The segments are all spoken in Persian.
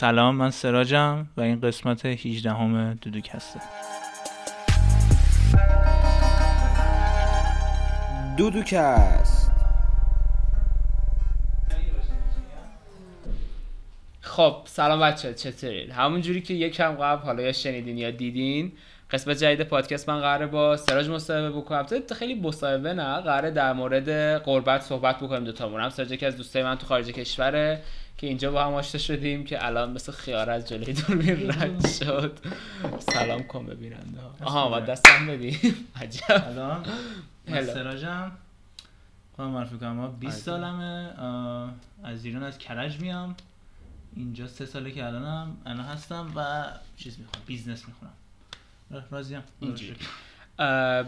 سلام من سراجم و این قسمت 18 همه دودوکسته دودوکست خب سلام بچه چطورید؟ همون جوری که یکم قبل حالا یا شنیدین یا دیدین قسمت جدید پادکست من قراره با سراج مصاحبه بکنم. تو خیلی مصاحبه نه قراره در مورد قربت صحبت بکنیم دو تامون هم سراج یکی از دوستای من تو خارج کشوره. که اینجا با هم آشنا شدیم که الان مثل خیار از جلوی دوربین رد شد. سلام کن به بیننده ها. آها با دستم بدیم. عجب. سلام من. سراجم خودم معرفی کنم ما 20 سالمه. از ایران از کرج میام. اینجا سه ساله که الانم الان هستم و چیز می‌خونم business می‌خونم. راضیم. اینجوری.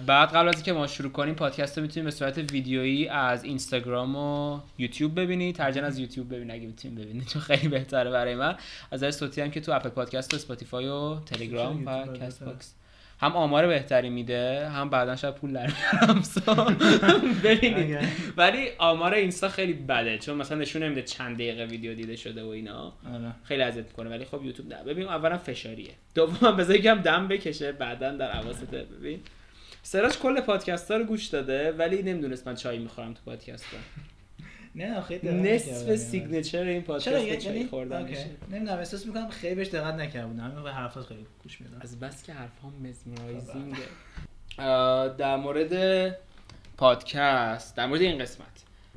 بعد قبل از اینکه ما شروع کنیم پادکست رو می‌تونید به صورت ویدیویی از اینستاگرام و یوتیوب ببینید. ترجیحا از یوتیوب ببینید اگه می‌تونید ببینید چون خیلی بهتره برای من. از نظر صوتی هم که تو Apple Podcast و Spotify و تلگرام و Cast بهتره. Box. هم آمار بهتری میده هم بعدا شاید پول در. ببینید. ولی آمار اینستا خیلی بده چون مثلا نشون نمیده چند دقیقه ویدیو دیده شده و اینا. آره. خیلی اذیت می‌کنه ولی خب یوتیوب نه. ببین اولا فشاریه. دوم بذار یکم دم بکشه بعدا در اواسط ببین. سراج کل پادکست ها رو گوش داده ولی نمی‌دونست من چای می‌خورم تو پادکست ها نه دقت نصف نکردم. signature این پادکست چای یعنی خوردن. میشه. نمی‌دونم احساس می‌کنم خیلی بهش دقت نکرده بودم همین به حرفات خیلی گوش میدم از بس که حرفام mesmerizing ه در مورد پادکست در مورد این قسمت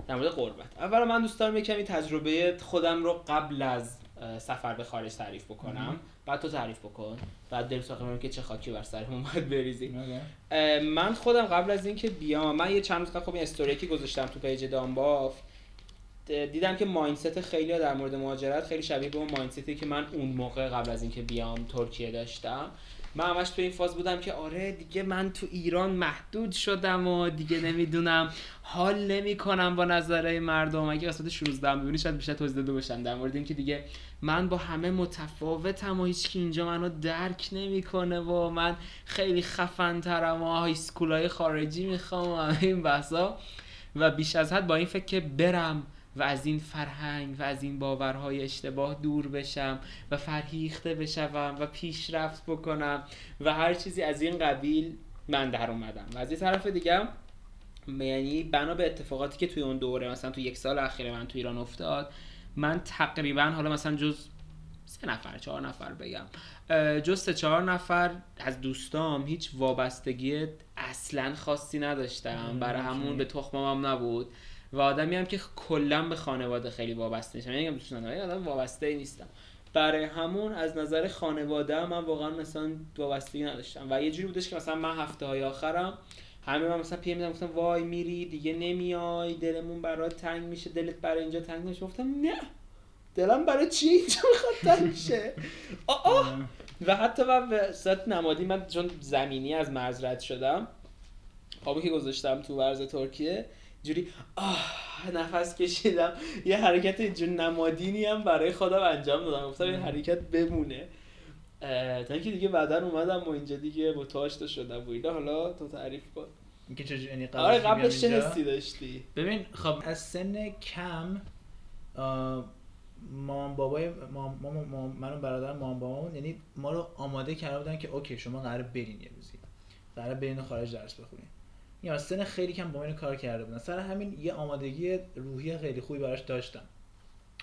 در مورد غربت. اولا من دوست دارم یه کمی تجربه خودم رو قبل از سفر به خارج تعریف بکنم. بعد تو تعریف بکن. بعد دل ساخته که چه خاکی بر سرمون باید OK. اه، من خودم قبل از اینکه بیام من یه چند روز قبل خب استوری که گذاشتم تو page دانباف دیدم که ماینست خیلی در مورد مهاجرت خیلی شبیه به اون ماینستی که من اون موقع قبل از اینکه بیام ترکیه داشتم. من همش تو این فاز بودم که آره دیگه من تو ایران محدود شدم و دیگه نمی‌دونم حال نمی کنم با نظره مردم. اگه قسمت 16 هم ببینی شاید بیشتر توضیح داده باشم در مورد اینکه دیگه من با همه متفاوتم و هیچکی اینجا منو درک نمی‌کنه و من خیلی خفن ترم و های خارجی می‌خوام و این بحثا. و بیش از حد با این فکر که برم و از این فرهنگ و از این باورهای اشتباه دور بشم و فرهیخته بشوم و پیشرفت بکنم و هر چیزی از این قبیل من در اومدم. و از این طرف دیگه یعنی بنا به اتفاقاتی که توی اون دوره مثلا تو یک سال اخیر من تو ایران افتاد من تقریبا حالا مثلا جز سه نفر چهار نفر بگم جز سه چهار نفر از دوستام هیچ وابستگی اصلا خاصی نداشتم. برای. همون به تخمم هم نبود. و آدمی هم که کلا به خانواده خیلی وابسته نیستم. یعنی دوست ندارم یعنی آدم وابسته نیستم. برای همون از نظر خانواده من واقعا مثلا وابستگی نداشتم. و یه جوری بودش که مثلا من هفته های آخرم همه من مثلا پی میدم گفتم وای میری دیگه نمیای دلمون برات تنگ میشه دلت برای اینجا تنگ میشه گفتم نه دلم برای چی اینجا می‌خواد تنگ شه آه. آه. و حتی من به صورت نمادی من چون زمینی از مرز رد شدم آبی که گذاشتم تو ورز ترکیه جوری آه نفس کشیدم. یه حرکت اینجور نمادینی هم برای خودم انجام دادم. گفتم این حرکت بمونه. تا اینکه دیگه بعدا اومدم و اینجا دیگه با تو آشنا شدم و اینا. حالا تو تعریف کن. اینکه چجوری یعنی قبل آره قبلش چه حسی داشتی؟ ببین خب از سن کم مامان بابای مام مام مام من و برادرم مامان بابامون یعنی ما رو آماده کرده بودن که اوکی شما قرار برین یه روزی. قرار برین و خارج درس بخونین. سن خیلی کم با من کار کرده بودن. سر همین یه آمادگی روحی خیلی خوبی براش داشتم.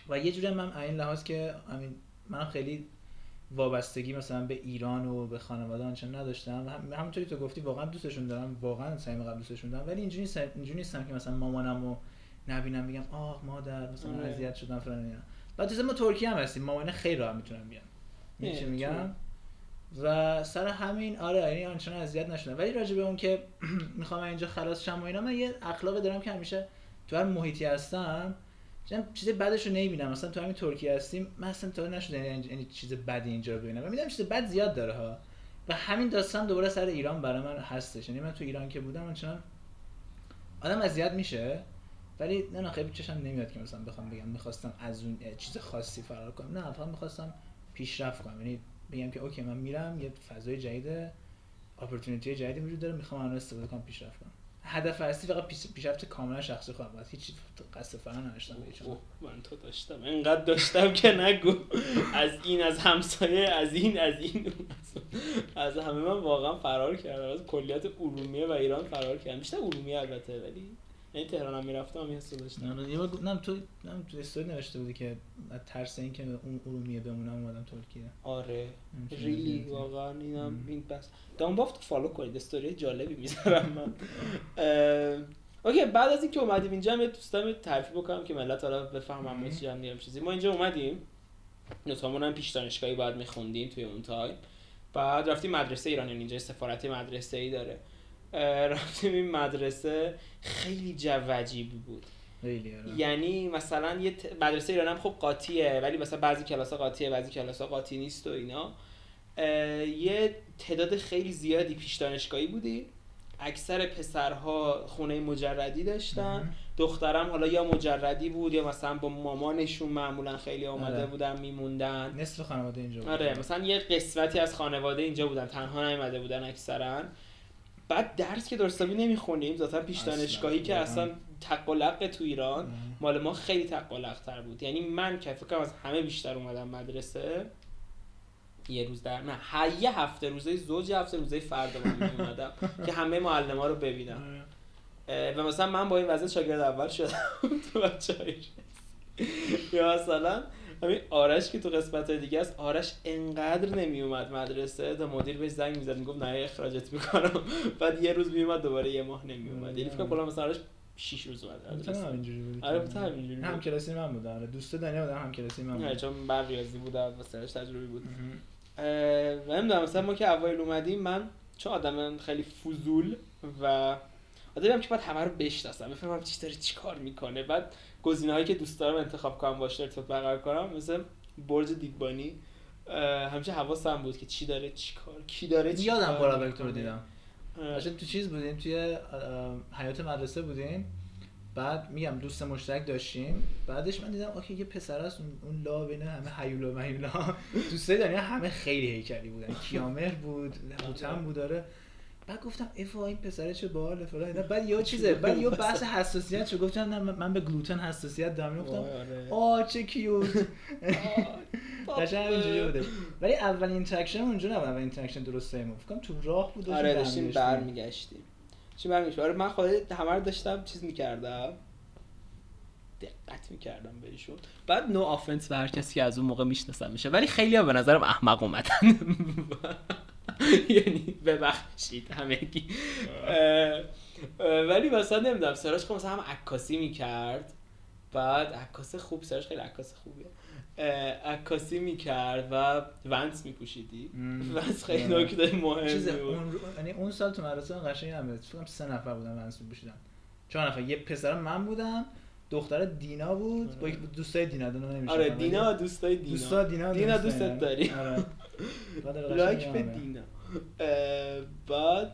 و یه جوری من این لحاظ که همین من خیلی وابستگی مثلا به ایران و به خانواده آنچنان نداشتم. و هم همونطوری تو گفتی واقعا دوستشون دارم واقعا صمیم قبل دوستشون دارم. ولی اینجوری نیستم اینجوری نیستم که مثلا مامانم و نبینم بگم آه مادر مثلا آره. اذیت شدم فلان اینا. بعد ما ترکیه هم هستیم مامان خیلی راحت می‌تونن بیان. می‌دونی چی اه، میگم؟ و سر همین آره یعنی آنچنان اذیت نشدم. ولی راجع به اون که می‌خوام اینجا خلاص شم و اینا من یه اخلاقی دارم که همیشه تو هر محیطی هستم چیز بدش رو نمی‌بینم. مثلا تو همین ترکیه هستیم من اصلا تا نشده یعنی یعنی چیز بدی اینجا رو ببینم. و می‌دونم چیز بد زیاد داره ها. و همین داستان دوباره سر ایران برای من هستش. یعنی من تو ایران که بودم آنچنان آدم اذیت میشه ولی نه نه خیلی چشم نمیاد که مثلا بخوام بگم می‌خواستم از اون چیز خاصی فرار کنم. نه فقط می‌خواستم پیشرفت کنم. یعنی بگم که اوکی من میرم یه فضای جدید اپورتونیتی جدیدی وجود داره می‌خوام اون استفاده کنم پیشرفت کنم. هدف اصلی فقط پیش- پیشرفت کاملا شخصی خواهم بود هیچ قصد فرا نداشتم من تو داشتم. انقدر داشتم که نگو. از این از همسایه از این از این. از همه من واقعا فرار کردم. از کلیات ارومیه و ایران فرار کردم. بیشتر ارومیه البته ولی یعنی تهران هم می‌رفتم هم داشتم. نه نه تو نه تو استوری نوشته بودی که از ترس اینکه اون ارومیه بمونم اومدم ترکیه. آره. really. واقعا اینم. این بس. دانبافت رو follow کنید. استوری جالبی می‌ذارم من. OK بعد از اینکه اومدیم اینجا هم یه تعریف بکنم که ملت حالا بفهمم ما. چی هم میرم چیزی. ما اینجا اومدیم. دوتامون هم پیش دانشگاهی باید میخوندیم توی اون time. بعد رفتیم مدرسه ایران یعنی اینجا سفارت مدرسه ای داره رفتیم این مدرسه. خیلی جو بود. یعنی مثلا یه ت- مدرسه ایران هم خب قاطیه ولی مثلا بعضی کلاس ها قاطیه بعضی کلاس ها قاطی نیست و اینا. یه تعداد خیلی زیادی پیش دانشگاهی بودی اکثر پسرها خونه مجردی داشتن. دخترم حالا یا مجردی بود یا مثلا با مامانشون معمولا خیلی آمده آره. بودن میموندن. نصف خانواده اینجا بود. آره مثلا یه قسمتی از خانواده اینجا بودن. تنها نیومده بودن اکثرا. بعد درس که درستابی نمی‌خونیم ذاتا پیش دانشگاهی که. اصلا تق و لق تو ایران آره. مال ما خیلی تق و لق‌تر بود. یعنی من که فکر کنم از همه بیشتر اومدم مدرسه یه روز در نه یه هفته روزه زوج یه هفته روزه فردا من اومدم که همه معلم رو ببینم. آره. و مثلا من با این وضع شاگرد اول شدم. تو بچه‌های یا مثلا همین آرش که تو قسمت دیگه است آرش انقدر نمی اومد مدرسه تا مدیر بهش زنگ می‌زد می‌گفت نه اخراجت می‌کنم. بعد یه روز میومد دوباره یه ماه نمی اومد یعنی فکر کنم مثلا آرش 6 روز می‌تونم مدرسه. اینجوری بود آره بود همینجوری هم بود. کلاسی من بودم آره. دوست دنیا بودم هم کلاسی من نه، بودم چون من ریاضی بودم و سرش تجربی بود. و نمی‌دونم مثلا ما که اوایل اومدیم من چون آدم خیلی فضول و آدمی هم که باید همه رو بشناسم. بفهمم چی داره چی کار می‌کنه. بعد گزینه هایی که دوست دارم انتخاب کنم باش ارتباط برقرار کنم مثل برج دیگبانی. اه، همیشه حواسم بود که چی داره چی کار کی داره چی یادم. رو دیدم. داشتیم تو چیز بودیم؟ توی حیات مدرسه بودیم. بعد میگم دوست مشترک داشتیم. بعدش من دیدم آخه یه پسر است اون, لا بین همه هیولا و مهیولا دوستای دنیا همه خیلی هیکلی بودن. کیامر بود هوتم بود داره بعد گفتم افا این پسره چه باحال فلان. اینا. بعد یه چیزه بعد یه بحث حساسیت شو گفتم نه من- به گلوتن حساسیت دارم. گفتم وای، آره. چه کیوت. قشنگ اینجوری بودش. ولی اولین interaction اونجا نبود. اولین interaction ما. فکر کنم تو راه بود آره داشتیم برمی‌گشتیم. چی برمیگشتیم؟ آره من خودم همه داشتم چیز می‌کردم. دقت می‌کردم بهشون. بعد no offense به هر کسی که از اون موقع می‌شناسم میشه ولی خیلی ها به نظرم احمق اومدن. یعنی ببخشید همگی. ولی مثلا نمی‌دونم سراج خب مثلا هم عکاسی می‌کرد بعد عکاس خوب سراج خیلی عکاس خوبیه. عکاسی می‌کرد و ونس میپوشیدی. ونس خیلی آره. نکته مهمی چیز بود. اون رو- یعنی اون سال تو مدرسه قشنگ هم فکر کنم سه نفر بودن منصوب پوشیدن چهار نفر. یه پسر من بودم دختر دینا بود با یک دوستای دینا دو نمیشه آره دینا دوستای دینا. دوستا دینا دینا دوست دوستت داری. آره. لایک به یادمه. دینا اه، بعد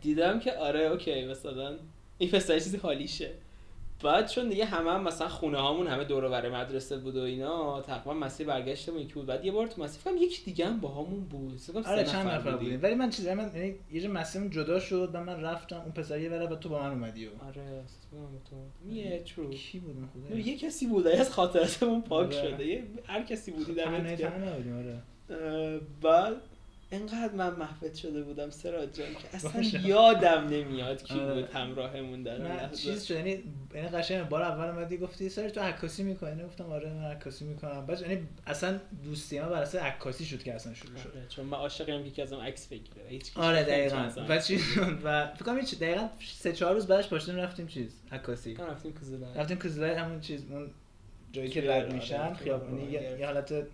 دیدم که آره اوکی مثلا این پسر چیزی حالیشه بعد چون دیگه همه هم مثلا خونه هامون همه دور و بر مدرسه بود و اینا تقریبا مسیر برگشتمون یکی بود. بعد یه بار تو مسیر فکر یکی دیگه هم با همون بود. فکر آره چند نفر بودیم. ولی من چیزی من یعنی یه مسیرمون جدا شد و من رفتم اون پسر یه بعد تو با من اومدی و آره تو یه ترو کی بود خدا یه کسی بود. از خاطراتمون پاک آره. شده. یه هر کسی بودی. تنها نبودیم آره. بعد انقدر من محبت شده بودم سراج جان که اصلا باشه. یادم نمیاد کی آره. بود همراهمون در اون نه لحظه. چیز شد یعنی یعنی قشنگ بار اول اومدی گفتی سر تو عکاسی می‌کنی گفتم آره من عکاسی می‌کنم بعد یعنی اصلا دوستی ما بر اساس عکاسی شد که اصلا شروع شد آره، چون من عاشقم که یکی ازم عکس بگیره هیچ آره دقیقاً و چیز شد و فکر کنم هیچ- دقیقاً سه چهار روز بعدش پاشتیم رفتیم چیز عکاسی. رفتیم کوزه رفتیم کوزلای همون چیز اون جایی که رد آره، میشن خیابونی آره، گرفت. یه حالت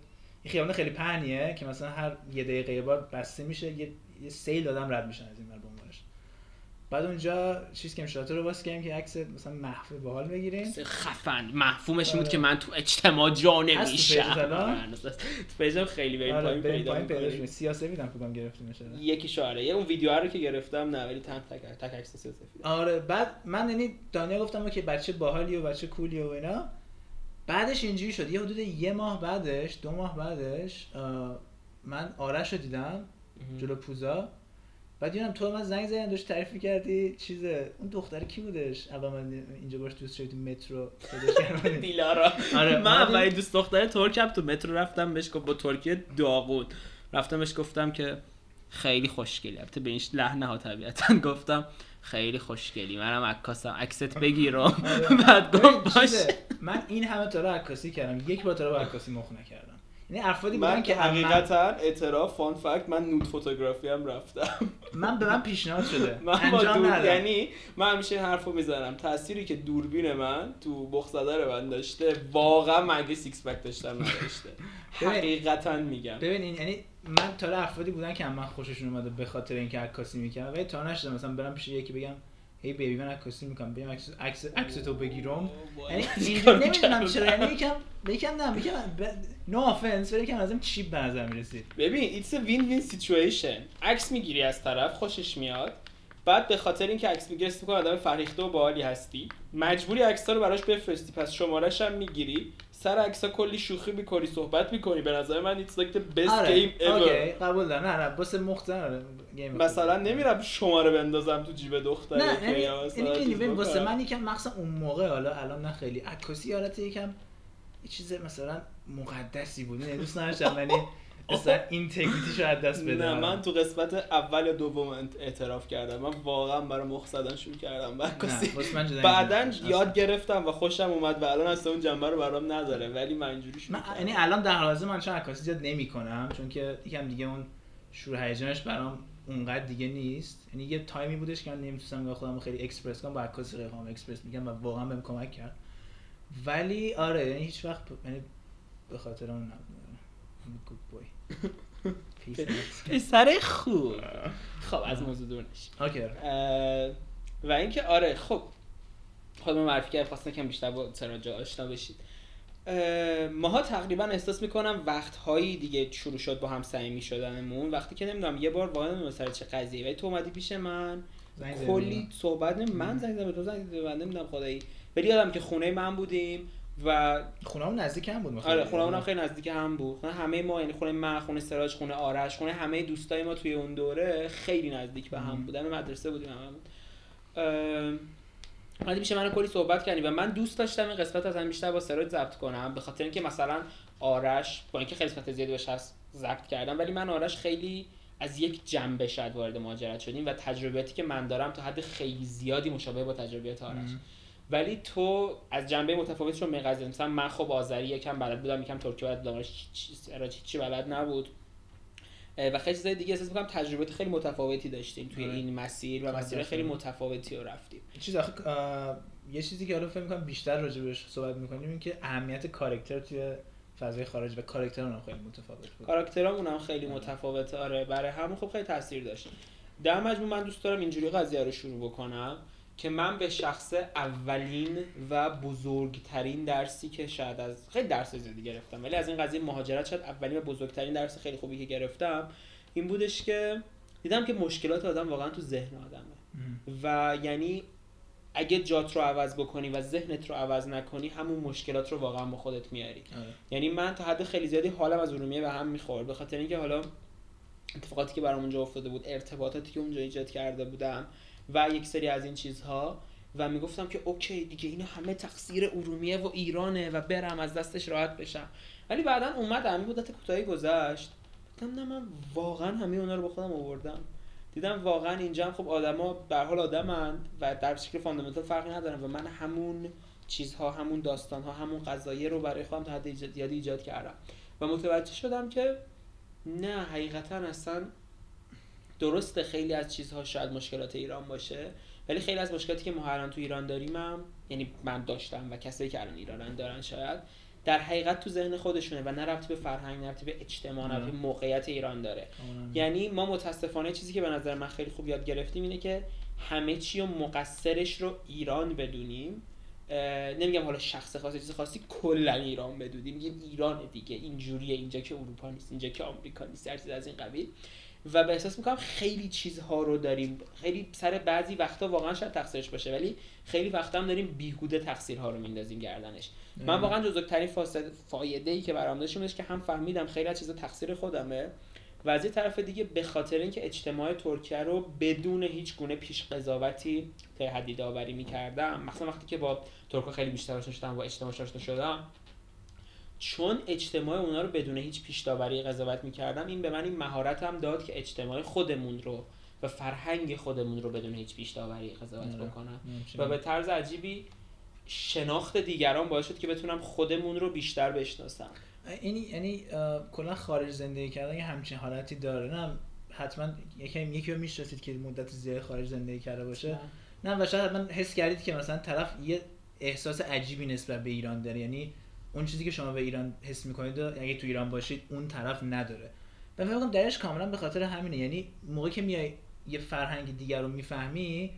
یه خیابون خیلی پهنیه که مثلا هر یه دقیقه بار بسته میشه یه, یه سیل آدم رد میشن از این ور به اون ورش. بعد اونجا چیز که شاتر رو واسه کردیم که عکس مثلا محو باحال بگیریم خفن مفهومش این بود آره. که من تو اجتماع جا نمیشم. تو پیجم خیلی بریم آره پایین پیدا سیاسه میدم کدام گرفتیمش آره. یکی شاره یه اون ویدیو رو که گرفتم نه ولی تن تک تک عکس سیاه سفید آره بعد من یعنی دانیا گفتم که بچه باحالی و بچه کولی و اینا بعدش اینجوری شد. یه حدود یه ماه بعدش دو ماه بعدش من آرش رو دیدم جلو پوزا. بعد دیدم تو من زنگ زدن داشت تعریف کردی چیزه اون دختره کی بودش؟ اول من اینجا باش دوست شدی مترو صداش کردم. دیلارا. آره من اومدیم- اولین دوست دختر ترکم تو مترو رفتم بهش گفت با ترکیه داغون رفتم بهش گفتم که خیلی خوشگلی البته به این لحن ها طبیعتا گفتم. خیلی خوشگلی. منم عکاسم. عکست بگیرم بعد ببین گفت باش چیزه، من این همه تا رو عکاسی کردم. یک بار تا رو عکاسی مخ نکردم. یعنی افرادی بودن من که حقیقتا اعتراف فان فکت من نود فوتوگرافی هم رفتم. من به من پیشنهاد شده. من با انجام دور... ندادم. یعنی من همیشه این حرفو می‌زنم. تأثیری که دوربین من تو بخزدر من داشته واقعا مگه سیکس پک داشتم نداشته. حقیقتا میگم. ببین این یعنی من تا افرادی بودن که من خوششون اومده به خاطر اینکه عکاسی می‌کردم ولی تا نشدم. مثلا برم پیش یکی بگم hey baby من عکاسی می‌کنم. بیام عکس عکس عکس تو بگیرم یعنی نمی‌دونم چرا. یعنی یکم یکم نه یکم no offense ولی یکم ازم cheap به نظر می‌رسید ببین it's win win situation عکس می‌گیری از طرف خوشش میاد. بعد به خاطر اینکه عکس می‌گیری اسم آدم فرهیخته و باحالی هستی. مجبوری عکس‌ها رو براش بفرستی. پس شمارش هم می‌گیری. سر عکس‌ها کلی شوخی می‌کنی صحبت می‌کنی. به نظر من it's آره. game ever. OK قبول دارم. نه نه مخ زدن آره گیم مثلا نمیرم شماره بندازم تو جیب دختره نه یعنی یعنی واسه. من یکم مخصوصا اون موقع حالا الان نه خیلی عکاسی حالت یکم یه چیز مثلا مقدسی بود. یعنی دوست نداشتم یعنی مثلا اینتگریتیش رو از دست بدم نه من تو قسمت اول یا دوم اعتراف کردم. من واقعا برای مخ زدن شروع کردم. و بعدا بود. یاد گرفتم و خوشم اومد و الان اصلا اون جنبه رو برام نداره. ولی من اینجوری من. یعنی الان در حاضر من چون عکاسی زیاد نمی‌کنم چون که یکم دیگه اون شور هیجانش برام اونقدر دیگه نیست. یعنی یه تایمی بودش که من نمی‌تونستم خودم خیلی اکسپرس کنم با عکاسی خودم اکسپرس می‌کنم و واقعا بهم کمک کرد. ولی آره یعنی هیچ وقت یعنی به خاطر اون good boy پسر خوب. خب از موضوع دور نشیم. و اینکه آره خب. خودم معرفی کرد خواستم کم بیشتر با سراجا آشنا بشید. اه، ماها تقریبا احساس می‌کنم وقتهایی دیگه شروع شد با هم صمیمی شدنمون. وقتی که نمی‌دونم یه بار واقعا نمی‌دونم سر چه قضیه. ولی تو اومدی پیش من. کلی صحبت من زنگ زدم به تو زنگ زدم نمی‌دونم خدایی. ولی یادم که خونه من بودیم. و خونه‌مون نزدیک هم بود آره خونه هم خیلی نزدیک هم بود. خونه همه ما یعنی خونه من خونه سراج خونه آرش خونه همه دوستای ما توی اون دوره خیلی نزدیک به هم. بودن. مدرسه بودیم هممون اومدی پیش من کلی صحبت کردیم و من دوست داشتم این قسمت از هم بیشتر با سراج ضبط کنم به خاطر اینکه مثلا آرش با اینکه خیلی قسمت زیادی باشه هست ضبط کردم ولی من آرش خیلی از یک جنبه شاید وارد مهاجرت شدیم و تجربیاتی که من دارم تا حد خیلی زیادی مشابه با تجربیات آرش. ولی تو از جنبه متفاوت رو میقضی مثلا من خب آذری یکم بلد بودم یکم ترکی بلد بودم. چی- چی چی بلد نبود. و خیلی چیزای دیگه احساس می‌کنم تجربیات خیلی متفاوتی داشتیم توی آره. این مسیر و آره، مسیر خیلی. متفاوتی رو رفتیم. چیز آخه یه چیزی که حالا فکر می‌کنم بیشتر راجبش صحبت می‌کنیم این که اهمیت کاراکتر توی فضای خارج و کاراکتر اونم خیلی متفاوت بود. کاراکترامون هم خیلی متفاوته آره. برای همون خب خیلی تاثیر داشت. در مجموع من دوست دارم اینجوری قضیه رو شروع بکنم. که من به شخص اولین و بزرگترین درسی که شاید از خیلی درس زیادی گرفتم ولی از این قضیه مهاجرت شاید اولین و بزرگترین درس خیلی خوبی که گرفتم این بودش که دیدم که مشکلات آدم واقعا تو ذهن آدمه. و یعنی اگه جات رو عوض بکنی و ذهنت رو عوض نکنی همون مشکلات رو واقعا با خودت میاری. آره. یعنی من تا حد خیلی زیادی حالم از ارومیه به هم می‌خورد به خاطر اینکه حالا اتفاقاتی که برام اونجا افتاده بود ارتباطاتی که اونجا ایجاد کرده بودم و یک سری از این چیزها و می‌گفتم که okay دیگه اینا همه تقصیر ارومیه و ایرانه و برم از دستش راحت بشم. ولی بعدا اومدم مدت کوتاهی گذشت. دیدم نه من واقعا همه اونا رو با خودم آوردم. دیدم واقعا اینجا هم خب آدما به حال آدمند و در شکل fundamental فرقی ندارن و من همون چیزها همون داستانها همون قضایا رو برای خودم تا حد ایجاد- ایجاد کردم. و متوجه شدم که نه حقیقتا اصلا درسته خیلی از چیزها شاید مشکلات ایران باشه ولی خیلی از مشکلاتی که ما الان تو ایران داریم هم یعنی من داشتم و کسایی که الان ایرانن دارن شاید در حقیقت تو ذهن خودشونه و نه ربطی به فرهنگ نه ربطی به اجتماع نه به موقعیت ایران داره. یعنی ما متاسفانه چیزی که به نظر من خیلی خوب یاد گرفتیم اینه که همه چی و مقصرش رو ایران بدونیم. نمیگم حالا شخص خاصی چیز خاصی کلا ایران بدونیم. میگیم ایران دیگه. اینجوریه اینجا که اروپا نیست اینجا که آمریکا نیست هر چیز از این قبیل. و به احساس می‌کنم خیلی چیزها رو داریم. خیلی سر بعضی وقتا واقعا شاید تقصیرش باشه ولی خیلی وقتا هم داریم بیهوده تقصیرها رو میندازیم گردنش. من واقعا بزرگترین فاسد فایده ای که برام داشت که هم فهمیدم خیلی از چیزا تقصیر خودمه و از یه طرف دیگه به خاطر اینکه اجتماع ترکیه رو بدون هیچ گونه پیش قضاوتی تا حدی داوری می‌کردم مثلا وقتی که با ترکا خیلی بیشتر آشنا شدم با اجتماع آشنا شدم چون اجتماع اونا رو بدون هیچ پیش داوری قضاوت می‌کردم این به من این مهارتم داد که اجتماع خودمون رو و فرهنگ خودمون رو بدون هیچ پیش داوری قضاوت آره. بکنم. و به طرز عجیبی شناخت دیگران باعث شد که بتونم خودمون رو بیشتر بشناسم. این یعنی اه، کلا خارج زندگی کردن یه همچین حالتی داره. نه حتما یکی یکی رو می‌شناسید که مدت زیاد خارج زندگی کرده باشه. نه و شاید حتما حس کردید که مثلا طرف یه احساس عجیبی نسبت به ایران داره. یعنی اون چیزی که شما به ایران حس می‌کنید و اگه تو ایران باشید اون طرف نداره. و فکر کنم درش کاملا به خاطر همینه. یعنی موقعی که میای یه فرهنگ دیگر رو می‌فهمی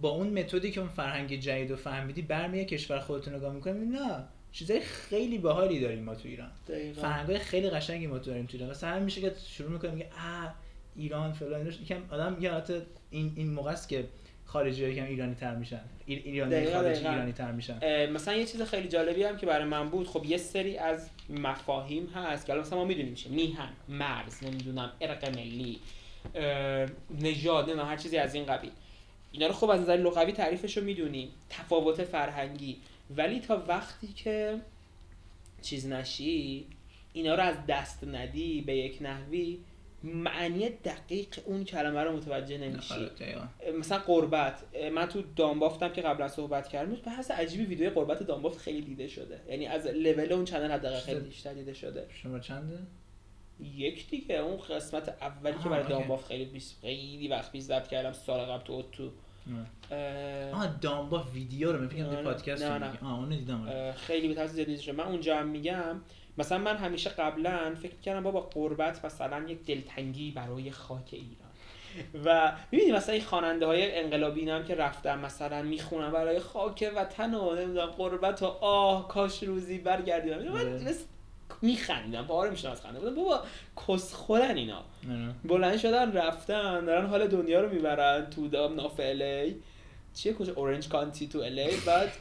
با اون متدی که اون فرهنگ جدید رو فهمیدی برمیای کشور خودتون نگاه می‌کنی نه چیزای خیلی باحالی داریم ما تو ایران. فرهنگای خیلی قشنگی ما تو داریم تو ایران. مثلا همین میشه که شروع می‌کنه میگه ایران فلان. اینوش یکم آدم یه این این موقع است که خارجی یکم ایرانی تر میشن. ایر- ایرانی دقیقاً، خارجی دقیقاً. ایرانی تر میشن مثلا یه چیز خیلی جالبی هم که برای من بود خب یه سری از مفاهیم هست که الان مثلا ما می‌دونیم چه میهن مرز نمی‌دونم ارق ملی نژاد نمی‌دونم هر چیزی از این قبیل. اینا رو خب از نظر لغوی تعریفش رو می‌دونیم تفاوت فرهنگی. ولی تا وقتی که چیز نشی اینا رو از دست ندی به یک نحوی معنی دقیق اون کلمه رو متوجه نمیشی. مثلا قربت. من تو دانبافتم که قبلا صحبت کردم به حس عجیبی ویدیو قربت دانبافت خیلی دیده شده. یعنی از لول اون چنل حداقل خیلی بیشتر دیده شده. شما چنده؟ یک دیگه. اون قسمت اولی که برای. دانبافت خیلی بیس خیلی وقت پیش ضبط کردم سال قبل تو تو آها دامبا ویدیو رو تو پادکست نه، نه. آه اون دیدم. خیلی به طرز زیادی من اونجا هم میگم مثلا من همیشه قبلا فکر کردم بابا قربت مثلا یک دلتنگی برای خاک ایران. و می‌بینی مثلا این خواننده های انقلابی هم که رفتن مثلا می‌خونن برای خاک وطن و نمی‌دونم قربت و آه کاش روزی برگردیدم من آره. میخندیدم پاره می‌شدم از خنده بودم. بابا کسخورن اینا. آره. بلند شدن رفتن دارن حال دنیا رو می‌برن تو دام ناف الی چیه کجا؟ اورنج کانتی تو الی بعد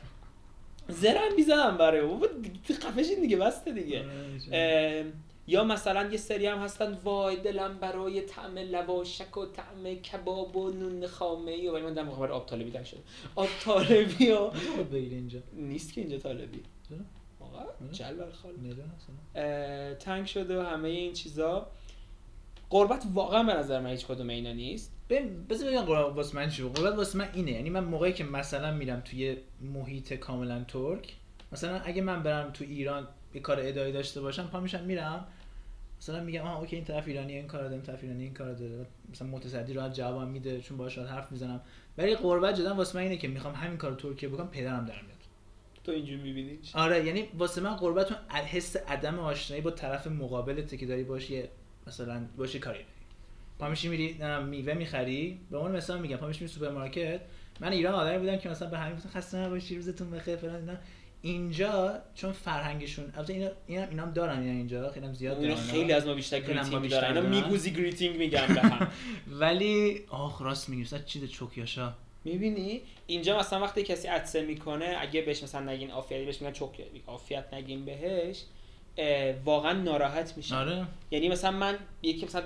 زرم می‌زنم برای بابا دیگه خفشین دیگه بسته دیگه. آره، یا مثلا یه سری هم هستن وای دلم برای طعم لواشک و طعم کباب و نون خامه ای. و من در مقابل آب طالبی تنگ شده. آب طالبی و اینجا؟ نیست که اینجا طالبی. چرا؟ واقعا. جل برخال نمی‌دونم اصلا. اه، تنگ شده و همه این چیزا. قربت واقعا به نظر من هیچ کدوم اینا نیست. ببین بذار بگم قربت واسه من چی بود. قربت واسه من اینه. یعنی من موقعی که مثلا میرم توی محیط کاملا ترک مثلا اگه من برم تو ایران یه کار اداری داشته باشم پا میشم میرم. مثلا میگم آها okay این طرف ایرانی این کار داره این طرف ایرانی این کار داره. مثلا متصدی راحت جوابم میده چون باهاش راحت حرف می‌زنم. ولی غربت جدا واسه من اینه که می‌خوام همین کارو ترکیه بکنم پدرم در میاد. تو اینجوری میبینیش آره یعنی واسه من غربت اون حس عدم آشنایی با طرف مقابلت که داری باش یه مثلا باش یه کاری. داری پا میشی میری میوه می‌خری؟ به اون مثلا میگم. پا میشی میری سوپرمارکت. من ایران آدمی بودم که مثلا به همین گفتم خسته نباشی روزتون بخیر فلان اینا. اینجا چون فرهنگشون البته اینا اینا اینام دارن اینا اینجا خیلی هم زیاد دارن. خیلی از ما بیشتر greeting دارن اینا. میگوزی greeting میگن به هم. ولی آخ راست میگی. مثلا چیز çok yaşa. می‌بینی؟ اینجا مثلا وقتی کسی عطسه می‌کنه اگه بهش مثلا نگین عافیتی بهش میگن çok عافیت نگین بهش واقعا ناراحت میشه آره. یعنی مثلا من یکی مثلا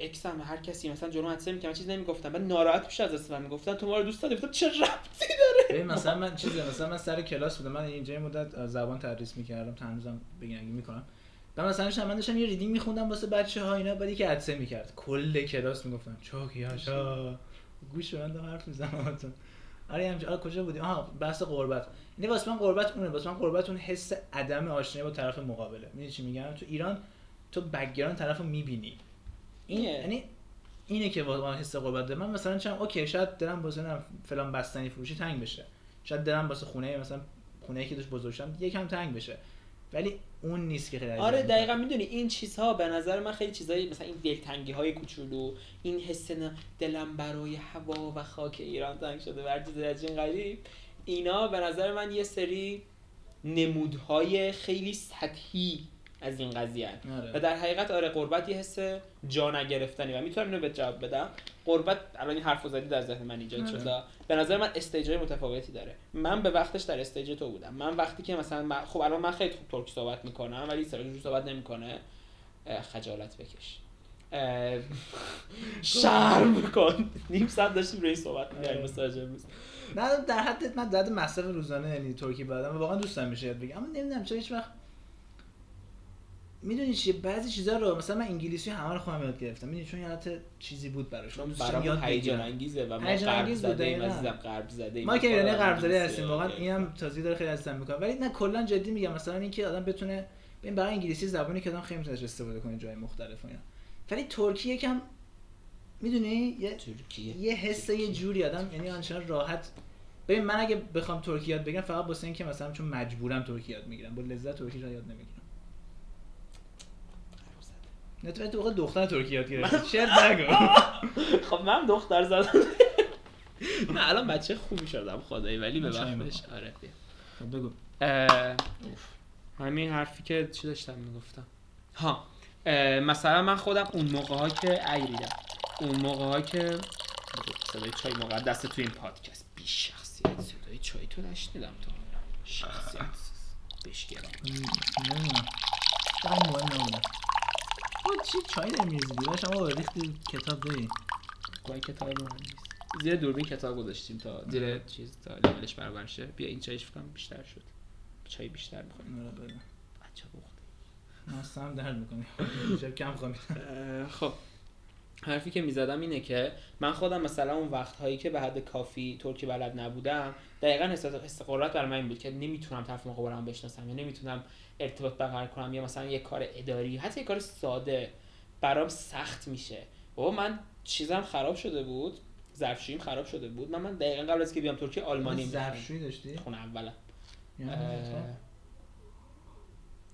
اکس هم هر کسی مثلا جلو عطسه می‌کنه چیز نمی‌گفتم. بعد ناراحت میشه از استفاده. می‌گفتن تو ما رو دوست داری؟ گفتم چه ربطی ببین مثلا من چیزه مثلا من سر کلاس بودم. من اینجا مدت زبان تدریس می‌کردم. بگین اگه می‌کنم. بعد مثلا داشتم من داشتم یه reading میخوندم واسه بچه ها اینا بعد یکی عطسه می‌کرد. کل کلاس می‌گفتن çok yaşa گوش بندم حرف می‌زنم. آره همچه آره کجا بودی؟ آها بحث غربت یعنی واسه من غربت اونه. واسه من غربت اون حس عدم آشنایی با طرف مقابله. می‌دونی چی میگم؟ تو ایران تو background طرفو می‌بینی. این. یعنی اینه که من حس غربت داره. من مثلا چم okay شاید دلم واسه فلان بستنی فروشی تنگ بشه. شاید دلم واسه خونه مثلا خونه که داشت بزرگ شدم یکم تنگ بشه. ولی اون نیست که خیلی آره. دقیقا می‌دونی این چیزها به نظر من خیلی چیزایی مثلا این دلتنگی های کوچولو این حس دلم برای هوا و خاک ایران تنگ شده هر چیز از این قریب اینا به نظر من یه سری نمودهای خیلی سطحی از این قضیه هن. و آره. در حقیقت آره قربت یه حس جا نگرفتنی و می‌تونم اینو به جواب بدم قربت الان این حرف زدی در ذهن من ایجاد آره. شده به نظر من استیجای متفاوتی داره من به وقتش در استیج تو بودم من وقتی که مثلا من- خب الان من خیلی خوب ترکی صحبت می‌کنم ولی سراج صحبت نمی‌کنه خجالت بکش شرم کن نیم ساعت داشتیم روی این صحبت می‌کردیم آره. روز. نه در حد من در حد مصرف روزانه یعنی ترکی بلدم و واقعا دوستم میشه یاد بگم اما نمی‌دونم چرا هیچ وقت می‌دونی چیه بعضی چیزا رو مثلا من انگلیسی همه رو خودم یاد گرفتم. می‌دونی؟ چون یه حالت چیزی بود براش. من چون برامون یاد هیجان انگیزه و ما هیجان غرب زده ایم. عزیزم غرب زده ایم ما که ایرانی غرب زده هستیم واقعا. اینم توضیح داره خیلی عزیزم می‌کنم ولی نه کلا جدی میگم مثلا اینکه آدم بتونه ببین برای انگلیسی زبانی که آدم خیلی می‌تونه استفاده کنه جای مختلف و اینا. ولی ترکی یکم می‌دونی؟ یه ترکیه. یه حس یه جوری آدم یعنی آنچنان راحت. ببین من اگه بخوام ترکی یاد بگیرم فقط واسه اینکه مثلا چون مجبورم ترکی یاد می‌گیرم. با لذت ترکی یاد نمی‌گیرم. نه تو تو واقع دختر ترکی یاد گرفتی. شعر نگو. خب من دختر زدم. من الان بچه خوبی شدم خدایی ولی به وقتش آره. خب بگو. همین حرفی که چی داشتم می‌گفتم؟ ها. مثلا من خودم اون موقع ها که ایریدم اون موقع ها که صدای چای مقدس تو این پادکست. بی شخصیت صدای چای تو نشنیدم تو شخصیت بشگرم نمی‌دونم. فقط مهم نبودم او چی؟ چای داری میریزی بیرون شما ریختی کتاب داری با این کتاب مهم نیست. زیر دوربین کتاب گذاشتیم تا زیر چیز تا لولش برابر شه. بیا این چایش فکرم بیشتر شد. چای بیشتر می‌خوایم آره بده بچه بخته من سم درد می‌کنی شب کم خواهم اه، خب. حرفی که می‌زدم اینه که من خودم مثلا اون وقتهایی که به حد کافی ترکی بلد نبودم دقیقا احساس استقرارت برای من این بود که نمی‌تونم طرف مقابلم بشناسم یا نمی‌تونم ارتباط برقرار کنم یا مثلا یه کار اداری حتی یه کار ساده برام سخت میشه. بابا من چیزم خراب شده بود ظرفشوییم خراب شده بود. من من دقیقا قبل از که بیام ترکیه آلمانی. ظرفشویی داشتی؟ خونه اولم. یعنی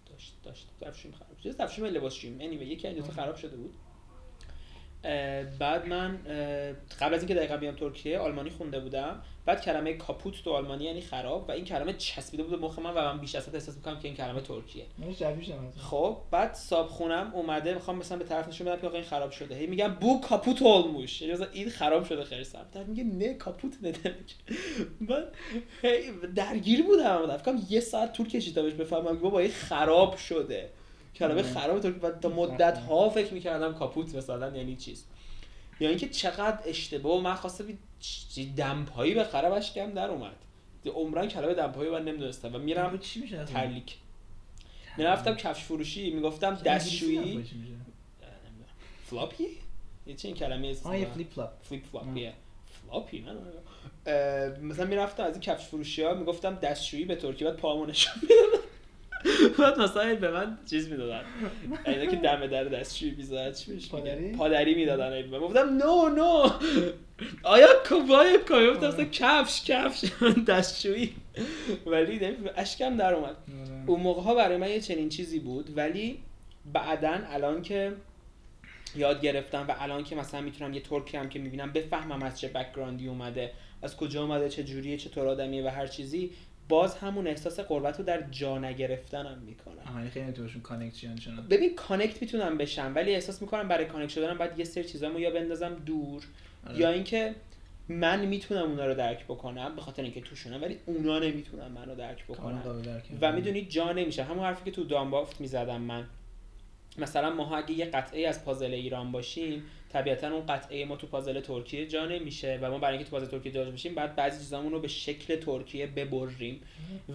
داشت داشت. ظرفشوییم خراب شد. ظرفشوییم لباسشوییم. Anyway یکی از خراب شده بود. بعد من قبل از اینکه دقیقا بیام ترکیه آلمانی خونده بودم. بعد کلمه کاپوت تو آلمانی یعنی خراب و این کلمه چسبیده بود به مخ من و من بیش از حد احساس می‌کنم که این کلمه ترکیه. شبیشم خب بعد صاحب خونم اومده می‌خوام مثلا به طرف نشون بدم که آقا این خراب شده. هی میگم بو کاپوت olmuş یعنی مثلا این خراب شده سخت. بعد میگه نه کاپوت نه demek من هی درگیر بودم. فکر کنم یه ساعت طول کشید تا بهش بفهمم بابا این خراب شده. کلمه. خراب تو و تا مدت ها فکر می‌کردم کاپوت مثلا یعنی چیز. یا اینکه چقدر اشتباه من چ- دمپایی به خرابش کم در اومد. عمران کلمه دمپایی من نمی‌دونستم و میرم چی میشه؟ ترلیک می‌رفتم کفش فروشی می‌گفتم دستشویی؟ فلاپی؟ یه چه این کلمه است آه فلیپ فلاپ فلیپ فلاپیه فلاپی من مثلا می‌رفتم از این کفش فروشی ها می‌گفتم دستشویی به ترکی بعد پاهمو نشون می‌دادن بعد مثلا به من چیز می‌دادن. اینا که دم در دستشویی می‌ذارن چی بهش پادری؟ پادری می‌دادن من. گفتم نو نو آیا کبای کبای گفتم مثلا کفش کفش. دستشویی. ولی اشکم در اومد. اون موقع ها برای من یه چنین چیزی بود. ولی بعدا الان که یاد گرفتم و الان که مثلا می‌تونم یه ترکی هم که می‌بینم بفهمم از چه background ی اومده از کجا اومده چه جوریه چطور آدمیه و هر چیزی باز همون احساس غربت رو در جا نگرفتنم می‌کنم. آها این خیلی تو باشون connection شدن ببین connect می‌تونم بشم ولی احساس می‌کنم برای connect شدنم باید یه سری چیزامو یا بندازم دور آره. یا اینکه من می‌تونم اونا رو درک بکنم به خاطر اینکه توشونم ولی اونا نمی‌تونن منو درک بکنن. و می‌دونی جا نمیشه همون حرفی که تو دانبافت می‌زدم من. مثلا ما اگه یه قطعه از پازل ایران باشیم طبیعتا اون قطعه ما تو پازل ترکیه جا نمیشه و ما برای اینکه تو پازل ترکیه جا بشیم بعد بعضی چیزامون رو به شکل ترکیه ببریم.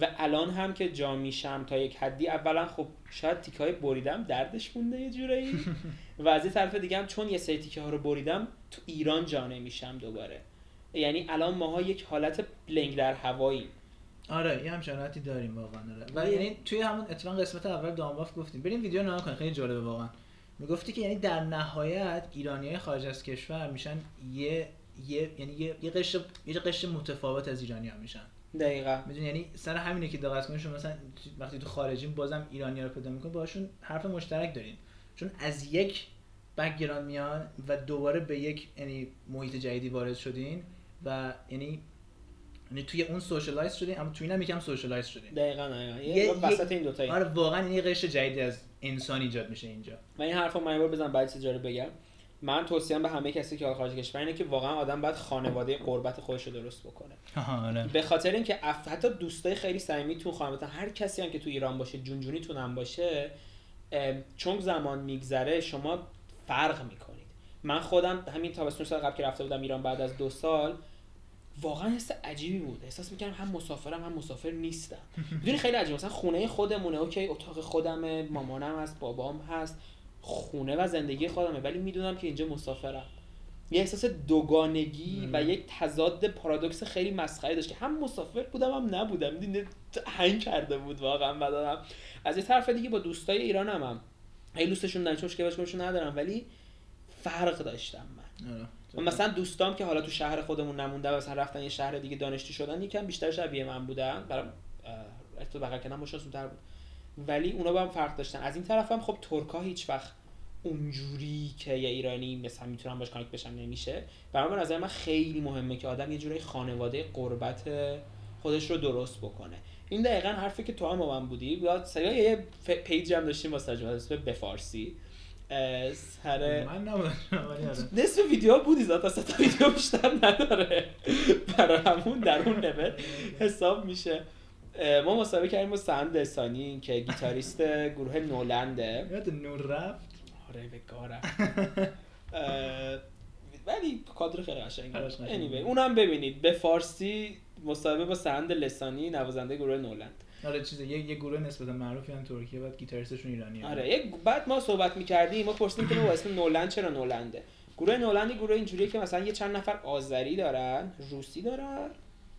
و الان هم که جا میشم تا یک حدی اولا خب شاید تیکه های بریدم دردش مونده یه جورایی. و از یه طرف دیگه هم چون یه سری تیکه ها رو بریدم تو ایران جا نمیشم دوباره. یعنی الان ماها یک حالت بلنگ در هوایی آره یه همچین حالتی داریم واقعا آره. و آره. یعنی توی همون اتفاقا قسمت اول دانباف گفتیم. بریم ویدیو نگاه کنید خیلی جالبه واقعا. می‌گفتی که یعنی در نهایت ایرانی های خارج از کشور میشن یه یه یعنی یه یه قشر یه قشر متفاوت از ایرانی ها میشن. دقیقا. می‌دونی؟ یعنی سر همینه که دقت کنید شما مثلا وقتی تو خارجین بازم ایرانی رو پیدا می‌کنید باشون حرف مشترک دارین. چون از یک background میان و دوباره به یک یعنی محیط جدیدی وارد شدین و یعنی یعنی توی اون socialize شدین اما توی اینم یکم socialize شدین. دقیقا دقیقا. یه- وسط این دوتا آره واقعا این قشر جدیدی از انسان ایجاد میشه اینجا. و این حرفو من بار بزنم بعد چیزا رو بگم. من توصیهم به همه کسی که خارج کشور اینه که واقعا آدم باید خانواده غربت خودش رو درست بکنه. آره. به خاطر اینکه اف... حتی دوستای خیلی صمیمیتون خانواده‌تون هر کسی هم که تو ایران باشه جونجونیتون هم باشه چون زمان میگذره شما فرق می‌کنید. من خودم همین تابستون سال قبل که رفته بودم ایران بعد از دو سال واقعا حس عجیبی بود. احساس می‌کردم هم مسافرم هم مسافر نیستم. می‌دونی خیلی عجیبه مثلا خونه خودمونه اوکی اتاق خودمه مامانم هست بابام هست. خونه و زندگی خودمه ولی می‌دونم که اینجا مسافرم. یه احساس دوگانگی و یک تضاد پارادوکس خیلی مسخره داشت که هم مسافر بودم هم نبودم. می‌دونی هنگ کرده بود واقعا بدنم. از یه طرف دیگه با دوستای ایرانم هم خیلی دوستشون چون باشون ندارم ولی فرق داشتم من. و مثلا دوستام که حالا تو شهر خودمون نمونده و مثلا رفتن یه شهر دیگه دانشجو شدن یکم بیشتر شبیه من بودن. برام ارتباط بغل کردن مشخص‌تر بود. ولی اونا با هم فرق داشتن. از این طرف هم خب ترکا هیچ وقت اونجوری که یه ایرانی مثلا می‌تونم باش کانکت بشم نمیشه. برای من نظر من خیلی مهمه که آدم یه جوری خانواده قربت خودش رو درست بکنه. این دقیقا حرفی که تو هم با من بودی. سیا یه پیج هم داشتیم اسم به فارسی. سر من نبودم ولی آره. نصف ویدیو بودی ذات اصلا تا ویدیو بیشتر نداره. برای همون در اون لول حساب میشه. ما مسابقه کردیم با سند لسانی که گیتاریست گروه نولنده. یاد نور رفت؟ آره اه، ولی کادر خیلی قشنگه. خیلی قشنگه. anyway اونم ببینید. به فارسی مصاحبه با سند لسانی نوازنده گروه نولند. آره چیز یه یه گروه نسبتا معروفی هم ترکیه بعد گیتاریستشون ایرانیه آره یک بعد ما صحبت می‌کردیم ما پرسیدیم که با اسم نولند چرا نولنده؟ گروه نولند یه گروه اینجوریه که مثلا یه چند نفر آذری دارن روسی دارن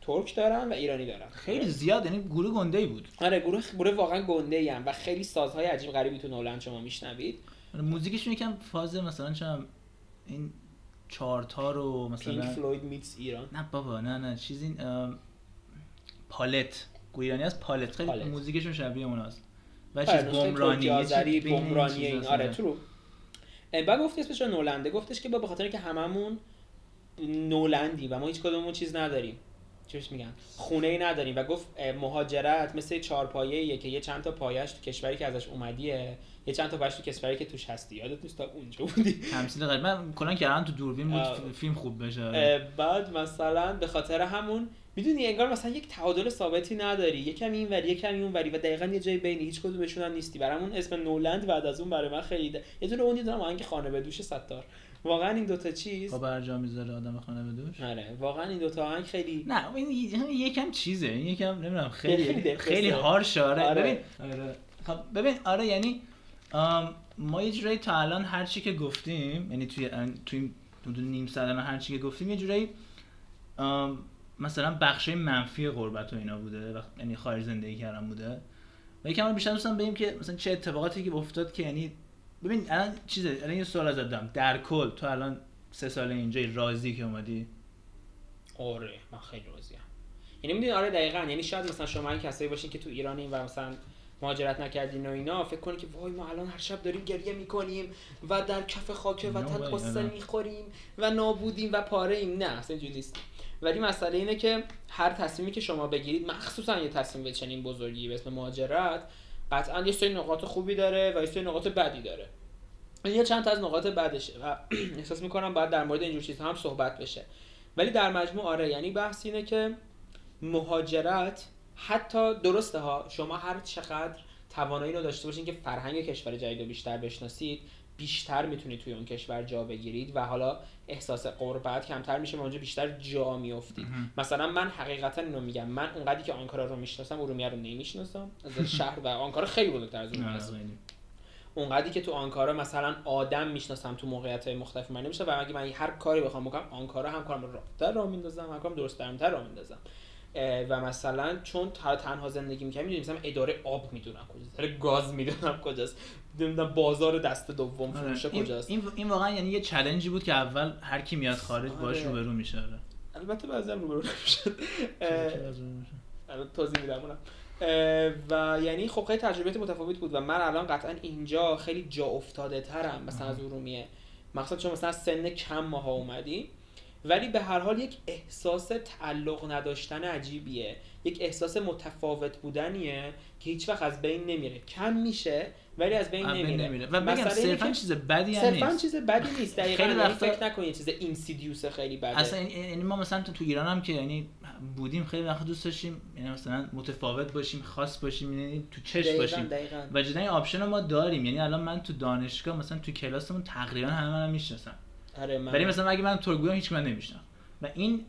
ترک دارن و ایرانی دارن. خیلی زیاد یعنی گروه گنده ای بود. آره گروه گروه واقعا گنده ای و خیلی سازهای عجیب غریبی تو نولند شما میشنوید. آره، موزیکشون یکم فاز مثلا چم این چارتار و Pink مثلا Floyd meets ایران. نه بابا نه نه چیز این ام، پالت. ایرانی از پالت. خیلی پالت. موزیکشون شبیه اوناست. و آره، چیز بمرانی آذری چیز بین این بمرانی این آره آره. true بعد گفتی اسمش رو No Land ه؟ گفتش که با به خاطر که هممون No Land ی و ما هیچ کدومون چیز نداریم. چیش میگن؟ خونه ای نداریم. و گفت مهاجرت مثل چهارپایه‌ایه که یه چند تا پایش تو کشوری که ازش اومدیه یه چند تا پایش تو کشوری که توش هستی. یادت نیست تا اونجا بودی؟ تمثیل غیر من کلا کردن تو دوربین بود. فیلم خوب بشه. اه، بعد مثلا به خاطر همون می‌دونی انگار مثلا یک تعادل ثابتی نداری. یکم این وری یکم این وری و دقیقا یه جای بین هیچ کدومشون هم نیستی. برامون اسم نولند بعد از اون برای من خیلی ده. یه دونه اونی دارم آهنگ خانه به دوش ستار. واقعا این دوتا چیز؟ با برجا می‌ذاره آدم خانه به دوش؟ آره. واقعا این دوتا آهنگ خیلی نه این یکم چیزه. این یکم نمی‌دونم خیلی خیلی هارش آره. آره. ببین آره. خب ببین آره یعنی ما یه جورایی تا الان هر چی که گفتیم یعنی توی توی نیم ساعت هر چی که گفتیم یه جورایی ام، مثلا بخشای منفی غربت و اینا بوده وقت یعنی خارج زندگی کردن بوده. و یکم بیشتر دوستم بگیم که مثلا چه اتفاقاتی که افتاد که یعنی ببین الان چیزه الان یه سوال ازت دارم. در کل تو الان سه سال اینجا راضی که اومدی؟ آره من خیلی راضیم. یعنی می‌دونی آره دقیقا. یعنی شاید مثلا شما این کسایی باشین که تو ایرانین و مثلا مهاجرت نکردین و اینا فکر کنید که وای ما الان هر شب داریم گریه می‌کنیم و در کف خاک وطن قصه. می‌خوریم و نابودیم و پاره ایم. نه اصلا اینجوری نیست. ولی مسئله اینه که هر تصمیمی که شما بگیرید مخصوصا یه تصمیم به چنین بزرگی به اسم مهاجرت قطعا یه سری نقاط خوبی داره و یه سری نقاط بدی داره. این یه چند تا از نقاط بدشه و احساس می‌کنم باید در مورد اینجور چیزها هم صحبت بشه. ولی در مجموع آره یعنی بحث اینه که مهاجرت حتی درسته ها شما هر چقدر توانایی رو داشته باشین که فرهنگ کشور جدید رو بیشتر بشناسید بیشتر می‌تونید توی اون کشور جا بگیرید و حالا احساس قربت کمتر میشه و اونجا بیشتر جا میافتید مثلا من حقیقتا اینو میگم من اونقدری که آنکارا رو می‌شناسم ارومیه رو نمی‌شناسم. از شهر و آنکارا خیلی بزرگتر از است خیلی. اونقدری که تو آنکارا مثلا آدم می‌شناسم تو موقعیت های مختلف من نمیشه و اگه من هر کاری بخوام بکنم آنکارا هم کارم رو راحت‌تر راه میندازم هم کارم درست درمتر راه میندازم. و مثلا چون تنها زندگی می‌کنم می‌دونیم مثلا اداره آب می‌دونم کجاست اداره گاز می‌دونم کجاست. نمی‌دونم بازار دست دوم آره. فروش این, کجاست این, این واقعا یعنی یه چلنجی بود که اول هر کی میاد خارج باش آره. روبرو میشه آره. البته بعضی هم روبرو نمی‌شد چه روبرو میشه؟ الان توضیح میدم اونم و یعنی خب خیلی تجربیات متفاوت بود و من الان قطعا اینجا خیلی جا افتاده ترم مثلا از ارومیه مقصد چون مثلا سن کم ماها اومدیم ولی به هر حال یک احساس تعلق نداشتن عجیبیه یک احساس متفاوت بودنیه که هیچ وقت از بین نمیره. کم میشه ولی از بین نمیره, نمیره. و بگم صرفا چیز بدی هم صرفا نیست. چیز بدی نیست. دقیقاً خیلی یعنی وقتا- فکر نکنید چیز insidious خیلی بده. اصلا یعنی ما مثلا تو, تو ایران هم که یعنی بودیم خیلی وقت دوست داشتیم یعنی مثلا متفاوت باشیم خاص باشیم یعنی تو چش دقیقاً باشیم. دقیقاً. و جدا این option رو ما داریم. یعنی الان من تو دانشگاه مثلا تو کلاسمون تقریبا همه منم می‌شناسن. آره من ولی مثلا اگه من ترک بودم هیچ من نمیشنم و این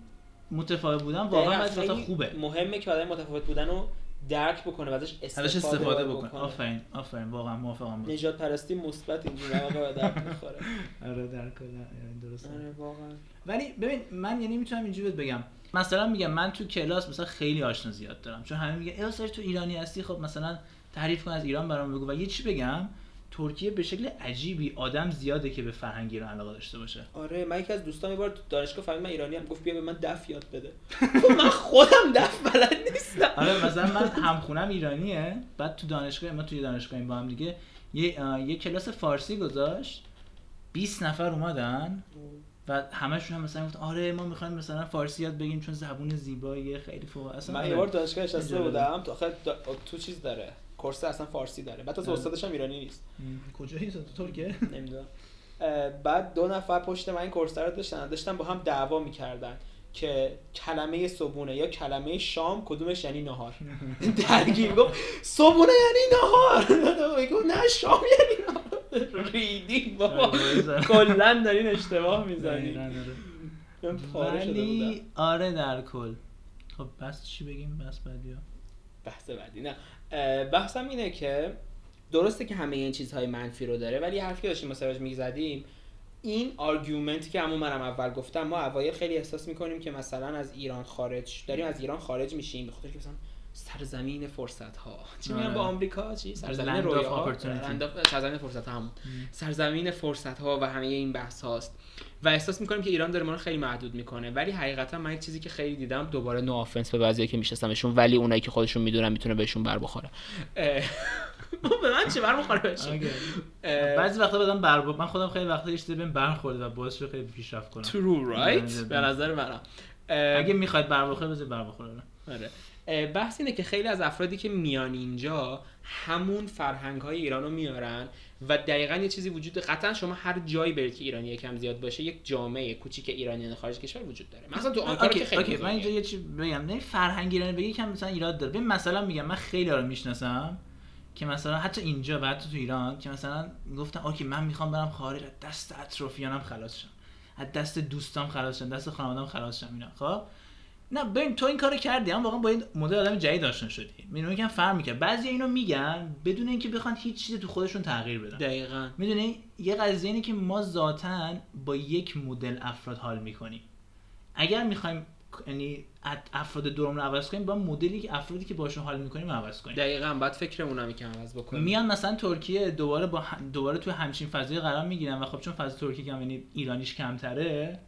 متفاوت بودن واقعا خیلی خوبه. مهمه که آدم متفاوت بودن رو درک بکنه و ازش استفاده, ازش استفاده باید بکن آفرین آفرین واقعا موافقم با نجات پرستی مثبت اینجوری واقعا درد می‌خوره. آره در کل یعنی درسته. آره واقعا. ولی ببین من یعنی می‌تونم اینجوری بگم. مثلا میگم من تو کلاس مثلا خیلی آشنا زیاد دارم چون همه میگن ای تو ایرانی هستی؟ خب مثلا تعریف کن از ایران برام بگو. و یه چی بگم؟ ترکیه به شکل عجیبی آدم زیاده که به فرهنگ ایران علاقه داشته باشه. آره من یکی از دوستان یه بار تو دانشگاه فهمید من ایرانی هم گفت بیا به من دف یاد بده. خب من خودم دف بلد نیستم. آره مثلا من همخونم ایرانیه. بعد تو دانشگاه ما توی دانشگاه با هم دیگه یه یه کلاس فارسی گذاشت. 20 نفر اومدن. و همشون هم مثلا گفتن آره ما می‌خوایم مثلا فارسی یاد بگیم چون زبون زیباییه خیلی فوق. اصلا من آره. یه بار دانشگاه نشسته بودم تو آخه دا- تو چیز داره؟ کورس اصلا فارسی داره. بعد تازه آره. استادش هم ایرانی نیست. م، کجایی تو ترکیه؟ نمی‌دونم. بعد دو نفر پشت من این کورس رو داشتن. داشتن با هم دعوا می‌کردن که کلمه صبونه یا کلمه شام کدومش یعنی نهار. درگیر گفت صبونه یعنی نهار. می‌گفت نه شام یعنی نهار. ریدی بابا. آره، کلا دارین اشتباه می‌زنی. آره. ولی آره در کل. خب بس چی بگیم؟ بس بعدیا بحث بعدی نه. بحثم اینه که درسته که همه این چیزهای منفی رو داره ولی حرفی که داشتیم مثلا می‌زدیم این آرگومنتی که همون منم اول گفتم ما اوایل خیلی احساس می‌کنیم که مثلا از ایران خارج داریم از ایران خارج میشیم به خاطر که مثلا سرزمین فرصت ها چی میگن آره. با آمریکا؟ چی؟ سرزمین رویا. سرزمین فرصت ها همون سرزمین فرصت ها و همه این بحث هاست. و احساس می‌کنیم که ایران داره ما رو خیلی محدود می‌کنه. ولی حقیقتا من یک چیزی که خیلی دیدم دوباره نو آفنس به بعضی که میشناسمشون ولی اونایی که خودشون می‌دونن می‌تونه بهشون بر بخوره. به من چه بر بخوره بهشون؟ بعضی وقتا بدم بر من خودم خیلی وقتا یه چیزی بهم برخورده و باعث شده خیلی پیشرفت کنم. True right? آره، به نظر اه، اگه می‌خواید بر بخوره بذار بر بخوره. آره. بحث اینه که خیلی از افرادی که میان اینجا همون فرهنگ های ایران رو میارن و دقیقا یه چیزی وجود. قطعا شما هر جایی برید که ایرانی یکم زیاد باشه یک جامعه کوچیک ایرانیان خارج کشور وجود داره. مثلا تو آنکارا که خیلی okay من. اینجا یه چی بگم. نه فرهنگ ایرانی بگی کم مثلا ایراد داره. ببین مثلا میگم من خیلی رو می‌شناسم که مثلا حتی اینجا و حتی تو ایران که مثلا گفتن okay من می‌خوام برم خارج از دست اطرافیانم خلاص شم. از دست دوستام خلاص شم دست خانواده‌ام خلاص شم اینا. خب؟ نه ببین تو این کارو کردی اما واقعا با این مدل آدم جدید آشنا شدی. می‌دونی یکم فرق می‌کنه بعضی اینو میگن بدون اینکه بخوان هیچ چیزی تو خودشون تغییر بدن. دقیقا. می‌دونی؟ یه قضیه اینه که ما ذاتا با یک مدل افراد حال می‌کنیم. اگر می‌خوایم یعنی افراد دورمون رو عوض کنیم با مدلی که افرادی که باشون حال می‌کنیم عوض کنیم. دقیقا بعد فکرمون هم یکم عوض بکنیم. میان مثلا ترکیه دوباره با هم- دوباره توی همچین فضای قرار می‌گیرن و خب چون فضای ترکیه کم یعنی ایرانیش کمتره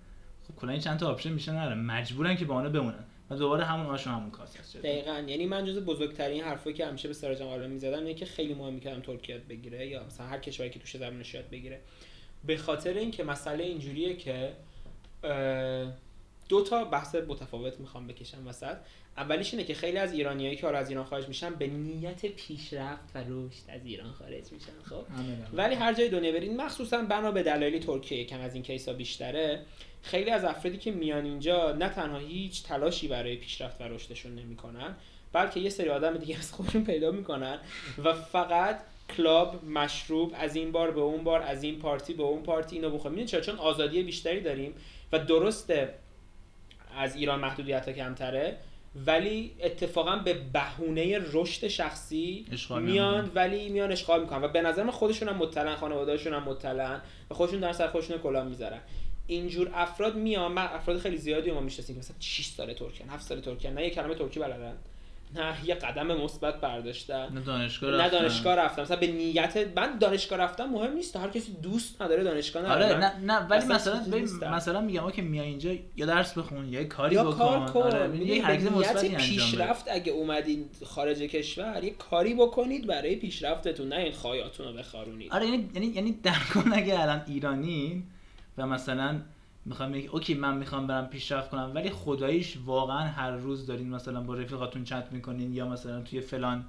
کلا این چند تا option میشه نره. مجبورن که با اونا بمونن. و دوباره همون آشون همون کاسه است دقیقا. یعنی من جز بزرگترین حرفایی که همیشه به سراج قائلان می‌زدم اینه که خیلی مهم می‌کردم ترکیه بگیره یا مثلا هر کشوری که توش زبانش یاد بگیره. به خاطر اینکه مسئله اینجوریه که دو تا بحث متفاوت می‌خوام بکشم وسط. اولیش اینه که خیلی از ایرانیایی که حالا از ایران خارج میشن به نیت پیشرفت و رشد از ایران خارج میشن خب؟ ولی هر جای دنیا برین مخصوصا بنا به دلایلی ترکیه کم از این کیسا بیشتره خیلی از افرادی که میان اینجا نه تنها هیچ تلاشی برای پیشرفت و رشدشون نمی‌کنن بلکه یه سری آدم دیگه از خودشون پیدا می‌کنن و فقط کلاب مشروب از این بار به اون بار از این پارتی به اون پارتی اینو بخوریم می‌دونی چرا؟ چون آزادی بیشتری داریم و درسته از ایران محدودیت ها کمتره ولی اتفاقا به بهونه رشد شخصی میان. ولی میان اشغال می‌کنن. و به نظر من خودشون هم مطلعن خانواده‌هاشون هم مطلعن و خودشون در سر خودشون کلاه می‌ذارن. اینجور افراد میان من افراد خیلی زیادی ما می‌شناسیم که مثلا 6 سال ترکیان 7 سال ترکیان نه یه کلمه ترکی بلدن. نه یه قدم مثبت برداشتن نه دانشگاه نه رفتن. دانشگاه رفتم. مثلا به نیت من دانشگاه رفتم مهم نیست. هر کسی دوست نداره دانشگاه نره آره نه نه ولی مثلا. مثلا میگم ما که میای اینجا یا درس بخون یا کاری یا بکن. کار کن. آره یه به حرکت مثبتی پیشرفت اگه اومدین خارج کشور یه کاری بکنید برای پیشرفتتون نه این خایاتون رو بخارونید. آره یعنی یعنی یعنی در کن اگه الان ایرانی و مثلا می‌خوام بگی اوکی من می‌خوام برم پیشرفت کنم ولی خداییش واقعا هر روز دارین مثلا با رفیقاتون چت می‌کنین یا مثلا توی فلان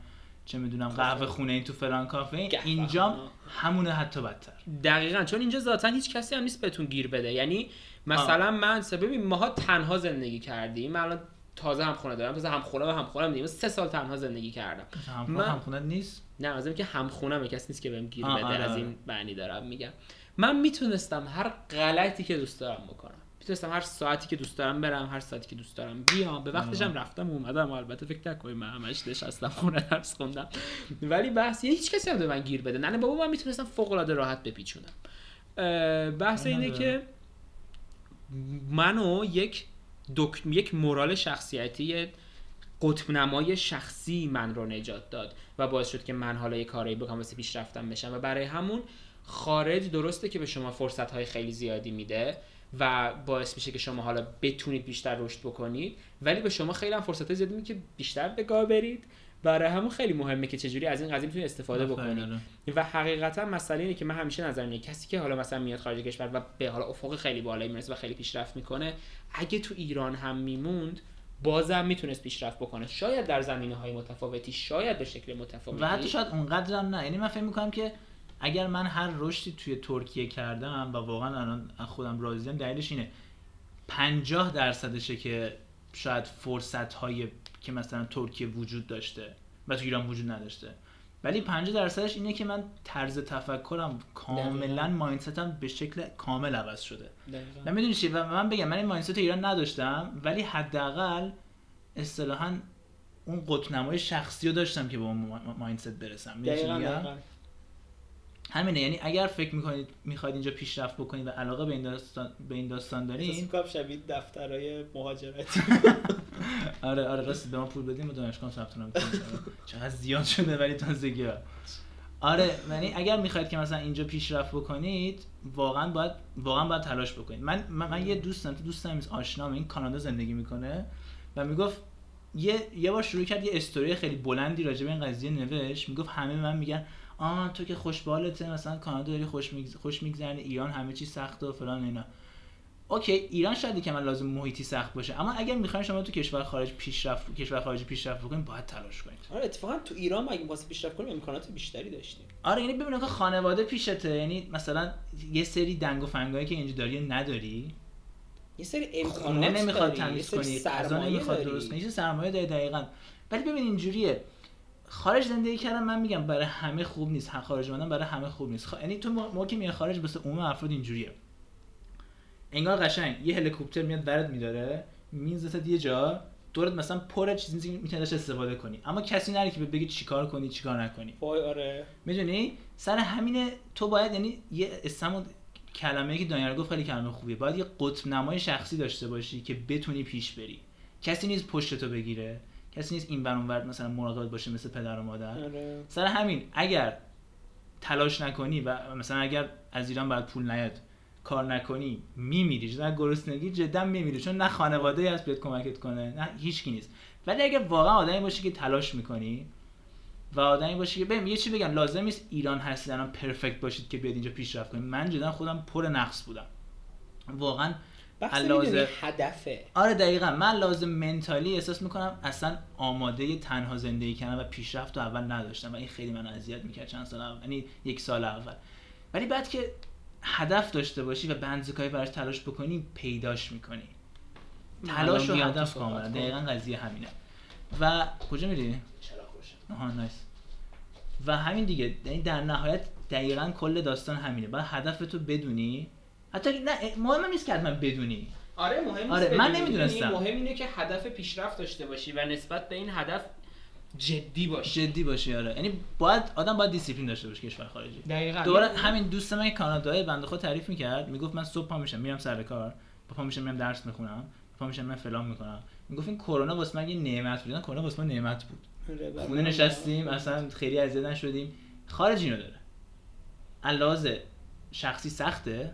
چه می‌دونم قهوه خونه این تو فلان کافه اینجا خونه. همونه حتی بدتر. دقیقا چون اینجا ذاتا هیچ کسی هم نیست بهتون گیر بده. یعنی مثلا من سه- ببین ماها تنها زندگی کردیم. من الان تازه هم خونه دارم. تازه هم خونه و هم خونم دیگه سه سال تنها زندگی کردم. هم من- هم خونه نیست؟ نه از اینکه هم خونم کسی نیست که بهم گیر آه، بده. آره، از آره. این معنی دارم میگم. من می‌تونستم هر غلطی که دوست دارم بکنم. می‌تونستم هر ساعتی که دوست دارم برم هر ساعتی که دوست دارم بیام. به وقتش هم رفتم و اومدم. و البته فکر نکنید من همش نشستم خونه درس خوندم. ولی بحث یه هیچ کسی هم به من گیر بده. نه بابا من می‌تونستم فوق العاده راحت بپیچونم. بحث نه، اینه نه. که منو یک دک... یک مورال شخصیتی قطب نمای شخصی من رو نجات داد و باعث شد که من حالا یه کاری بکنم واسه پیشرفتم بشم. و برای همون خارج درسته که به شما فرصت های خیلی زیادی میده و باعث میشه که شما حالا بتونید بیشتر رشد بکنید ولی به شما خیلی هم فرصت های زیادی میده که بیشتر به گاه برید. برای همون خیلی مهمه که چجوری از این قضیه می‌تونید استفاده بکنید. آره. و حقیقتا مسئله اینه که من همیشه نظرم اینه کسی که حالا مثلا میاد خارج کشور و به حالا افق خیلی بالایی می‌رسه و خیلی پیشرفت می‌کنه اگه تو ایران هم میموند بازم می‌تونست پیشرفت بکنه. شاید در زمینه های متفاوتی شاید به شکل متفاوتی. و حتی شاید اونقدر هم نه. یعنی من فکر می‌کنم که اگر من هر رشدی توی ترکیه کردم و واقعا الان خودم راضیم دلیلش اینه 50 درصدشه که شاید فرصت های که مثلا ترکیه وجود داشته و تو ایران وجود نداشته ولی 50 درصدش اینه که من طرز تفکرم کاملا. مایندستم به شکل کامل عوض شده دقیقاً. و می‌دونی چی و من بگم من این مایندست ایران نداشتم ولی حداقل اصطلاحا اون قطب نمای شخصی رو داشتم که به اون ما- مایندست برسم؟ دقیقاً. همینه یعنی اگر فکر می‌کنید می‌خواید اینجا پیشرفت بکنید و علاقه به این داستان به این داستان دارین می‌کنم شبیه دفترهای مهاجرتی. آره آره راست به ما پول بدیم و دانشگاه ثبت نام کنیم. چقدر زیاد شده ولی تازگی ها. آره یعنی اگر می‌خواید که مثلا اینجا پیشرفت بکنید واقعا باید واقعا باید تلاش بکنید. من من, من یه دوستم تو دوستم نیست آشنام این کانادا زندگی می‌کنه و می‌گفت یه یه بار شروع کرد یه استوری خیلی بلندی راجع به این قضیه نوشت. می‌گفت همه من میگن آه تو که خوشبالته مثلا کانادا داری خوش میگذ... خوش میگذرنی ایران همه چی سخته و فلان اینا. اوکی ایران شاید که من لازم محیطی سخت باشه اما اگر می‌خواین شما تو کشور خارج پیشرفت کشور خارجی پیشرفت بکنید باید تلاش کنید آره اتفاقا تو ایران ما اگه واسه پیشرفت کنیم امکانات بیشتری داشتیم. آره یعنی ببین که خانواده پیشته یعنی مثلا یه سری دنگ و فنگایی که اینجا داری نداری؟ یه سری امکانات نمی‌خواد تمیز کنی غذا سرمایه نمی‌خواد. درست کنی یه سرمایه داری دقیقا. ولی ببین اینجوریه خارج زندگی کردن من میگم برای همه خوب نیست. هم خارج اومدن برای همه خوب نیست. خ... یعنی تو مو- موقع که میای خارج واسه عموم افراد اینجوریه. انگار قشنگ. یه هلیکوپتر میاد برات میداره میزت یه جا دورت مثلا پر چیزی می‌تونی ازش استفاده کنی. اما کسی نره که بگه چیکار کنی چیکار نکنی. وای آره. می‌دونی؟ سر همینه تو باید یعنی یه اسم کلمه که دانیال گفت خیلی کلمه خوبیه. باید یه قطب نمای شخصی داشته باشی که بتونی پیش بری. کسی نیست پشت تو بگیره. کسی نیست این ور مثلا مراقبت باشه مثل پدر و مادر. آره. سر همین اگر تلاش نکنی و مثلا اگر از ایران باید پول نیاد کار نکنی میمیری. جدا گرسنگی جدا میمیری چون نه خانواده هست بیاد کمکت کنه نه هیچکی نیست. ولی اگر واقعا آدمی باشی که تلاش می‌کنی و آدمی باشی که ببین یه چی بگم لازم نیست ایران هستید الان پرفکت باشید که بیاد اینجا پیشرفت کنید. من جدا خودم پر نقص بودم. واقعا می‌دونی هدفه. آره دقیقا. من لازم منتالی احساس می‌کنم اصلا آماده تنها زندگی کردن و پیشرفت رو اول نداشتم و این خیلی من اذیت می‌کرد چند سال اول یعنی یک سال اول. ولی بعد که هدف داشته باشی و بنزکایی براش تلاش بکنی پیداش می‌کنی. تلاش و هدف کاملا. دقیقا قضیه همینه. و کجا میری؟ آها nice. و همین دیگه. یعنی در نهایت دقیقا کل داستان همینه. باید هدف تو بدونی حتی نه مهم نیست که حتما بدونی. آره مهم نیست آره، من. نمی‌دونستم. مهم اینه که هدف پیشرفت داشته باشی و نسبت به این هدف جدی باشی. جدی باشی آره. یعنی باید آدم باید دیسیپلین داشته باشه کشور خارجی. دقیقاً. دوباره همین دوست من کانادایی بنده خود تعریف می‌کرد می‌گفت من صبح پا میشم میرم سر کار با پا میشم میرم درس می‌خونم پا میشم میرم فلان می‌کنم. می‌گفت این کرونا واسه من یه نعمت بود. نه، کرونا واسه من نعمت بود. آره، بله. خونه نشستیم اصلا خیلی اذیت نشدیم. خارج اینو داره. علاوه شخصی سخته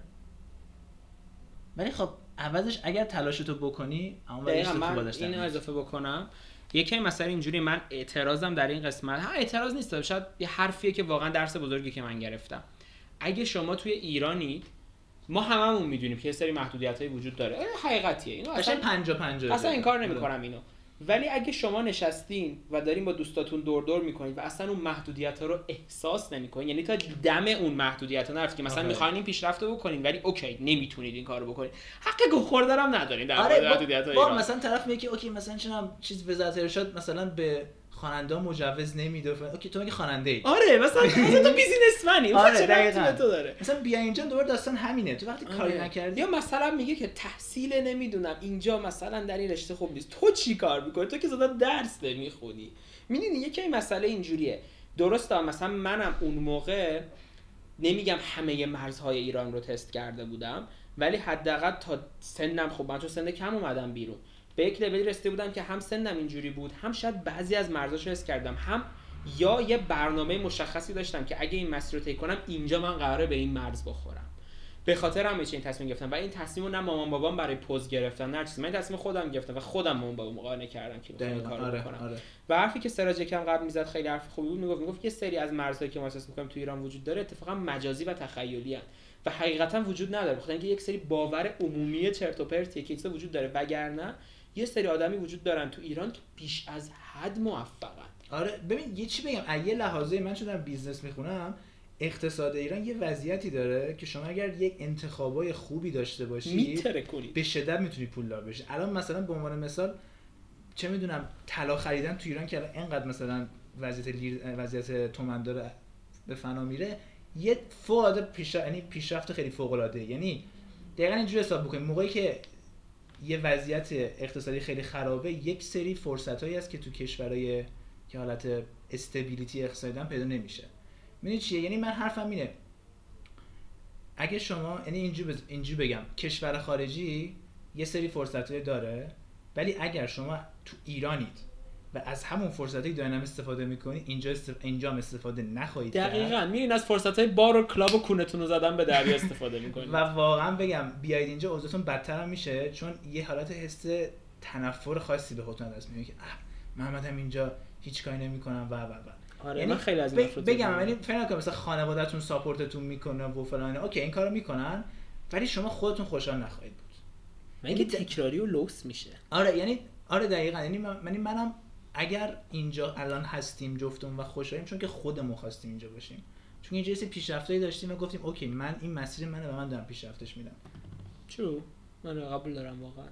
ولی خب عوضش اگر تلاشتو بکنی اما من اینو. اضافه بکنم. یکی مسئله اینجوری من اعتراضم در این قسمت ها اعتراض نیست شاید یه حرفیه که واقعا درس بزرگی که من گرفتم. اگه شما توی ایرانید ما هممون می‌دونیم که یه سری محدودیت وجود داره. این حقیقتیه. اینو اصلا 50 50 اصلا این کار نمی‌کنم اینو. ولی اگه شما نشستین و دارین با دوستاتون دور دور می‌کنید و اصلا اون محدودیت ها رو احساس نمی‌کنید یعنی تا دم اون محدودیت ها نرفتید که مثلا. می‌خواین این پیشرفت رو بکنید ولی okay نمی‌تونید این کارو بکنید حق گه خوردن هم ندارین در آره محدودیت ایران. مثلا طرف میگه okay مثلا چون چیز وزارت ارشاد مثلا به خواننده مجوز نمیده. okay تو مگه خواننده ای؟ آره مثلا مثلا تو businessman ی آره، دقیقاً. تو داره؟ مثلا بیا اینجا دوباره داستان همینه. تو وقتی کاری آره. نکردی یا مثلا میگه که تحصیل نمی‌دونم. اینجا مثلا در این رشته خوب نیست. تو چی کار می‌کنی؟ تو که زدن درس نمی‌خونی. می‌دونی یکی مسئله اینجوریه. درسته مثلا منم اون موقع نمیگم همه مرزهای ایران رو تست کرده بودم ولی حداقل تا سنم خب من تو سن کم اومدم بیرون. به یک لولی رسیده بودم که هم سنم اینجوری بود هم شاید بعضی از مرزاشو حس کردم هم یا یه برنامه مشخصی داشتم که اگه این مسیر رو طی کنم اینجا من قراره به این مرز بخورم. به خاطر همه این تصمیم گرفتم و این تصمیم رو نه مامان بابام برای پوز گرفتن نه چیزی. من این تصمیم خودم گرفتم و خودم مامان بابام قانع کردم که بخوام. کارو آره بکنم. آره. و حرفی که سراج یکم قبل می‌زد خیلی حرف خوبی بود می‌گفت می‌گفت یه سری از مرزهایی که ما احساس می‌کنیم تو ایران وجود داره اتفاقا مجازی و تخیلی و حقیقتا وجود نداره بخاطر اینکه یک سری باور عمومی چرت و پرتیه که وجود داره. وگرنه یه سری آدمی وجود دارن تو ایران که بیش از حد موفقن. آره ببین یه چی بگم؟ از یه لحاظه من شدم business می‌خونم اقتصاد ایران یه وضعیتی داره که شما اگر یک انتخابای خوبی داشته باشی به شدت می‌تونی پولدار بشی. الان مثلا به عنوان مثال چه می‌دونم طلا خریدن تو ایران که الان انقدر مثلا وضعیت لیر... وضعیت تومن داره به فنا میره یه العاده پیش یعنی پیشرفت خیلی فوق العاده یعنی دقیقا اینجوری حساب بکنیم. موقعی که یه وضعیت اقتصادی خیلی خرابه. یک سری فرصتایی هست که تو کشورهای که حالت استبیلیتی اقتصادی پیدا نمیشه. می‌دونی چیه؟ یعنی من حرفم اینه. اگه شما یعنی اینجوری بگم. کشور خارجی یه سری فرصتایی داره ولی اگر شما تو ایرانید و از همون فرصتی که دارین هم استفاده می‌کنید اینجا استف... اینجا هم استفاده نخواهید کرد. دقیقا. میرین از فرصت های بار و کلاب و کونتون رو زدن به دریا استفاده می‌کنید و واقعا بگم بیاید اینجا اوضاعتون بدتر هم میشه چون یه حالت حس تنفر خاصی به خودتون دست میاد که من اومدم اینجا هیچ کاری نمی‌کنم. و و و. آره یعنی من خیلی از این ب- بگم. یعنی فکر نکنم مثلا خانوادهتون support تون می‌کنه و فلان okay این کارو می‌کنن ولی شما خودتون خوشحال نخواهید بود. من اینکه تکراری و لوس میشه. آره یعنی آره دقیقا. یعنی من یعنی منم اگر اینجا الان هستیم جفتمون و خوشحالیم چون که خودمون خواستیم اینجا باشیم. چون اینجا یه پیشرفتایی داشتیم و گفتیم okay من این مسیر منه و من دارم پیشرفتش میدم چرا من قبول دارم واقعا.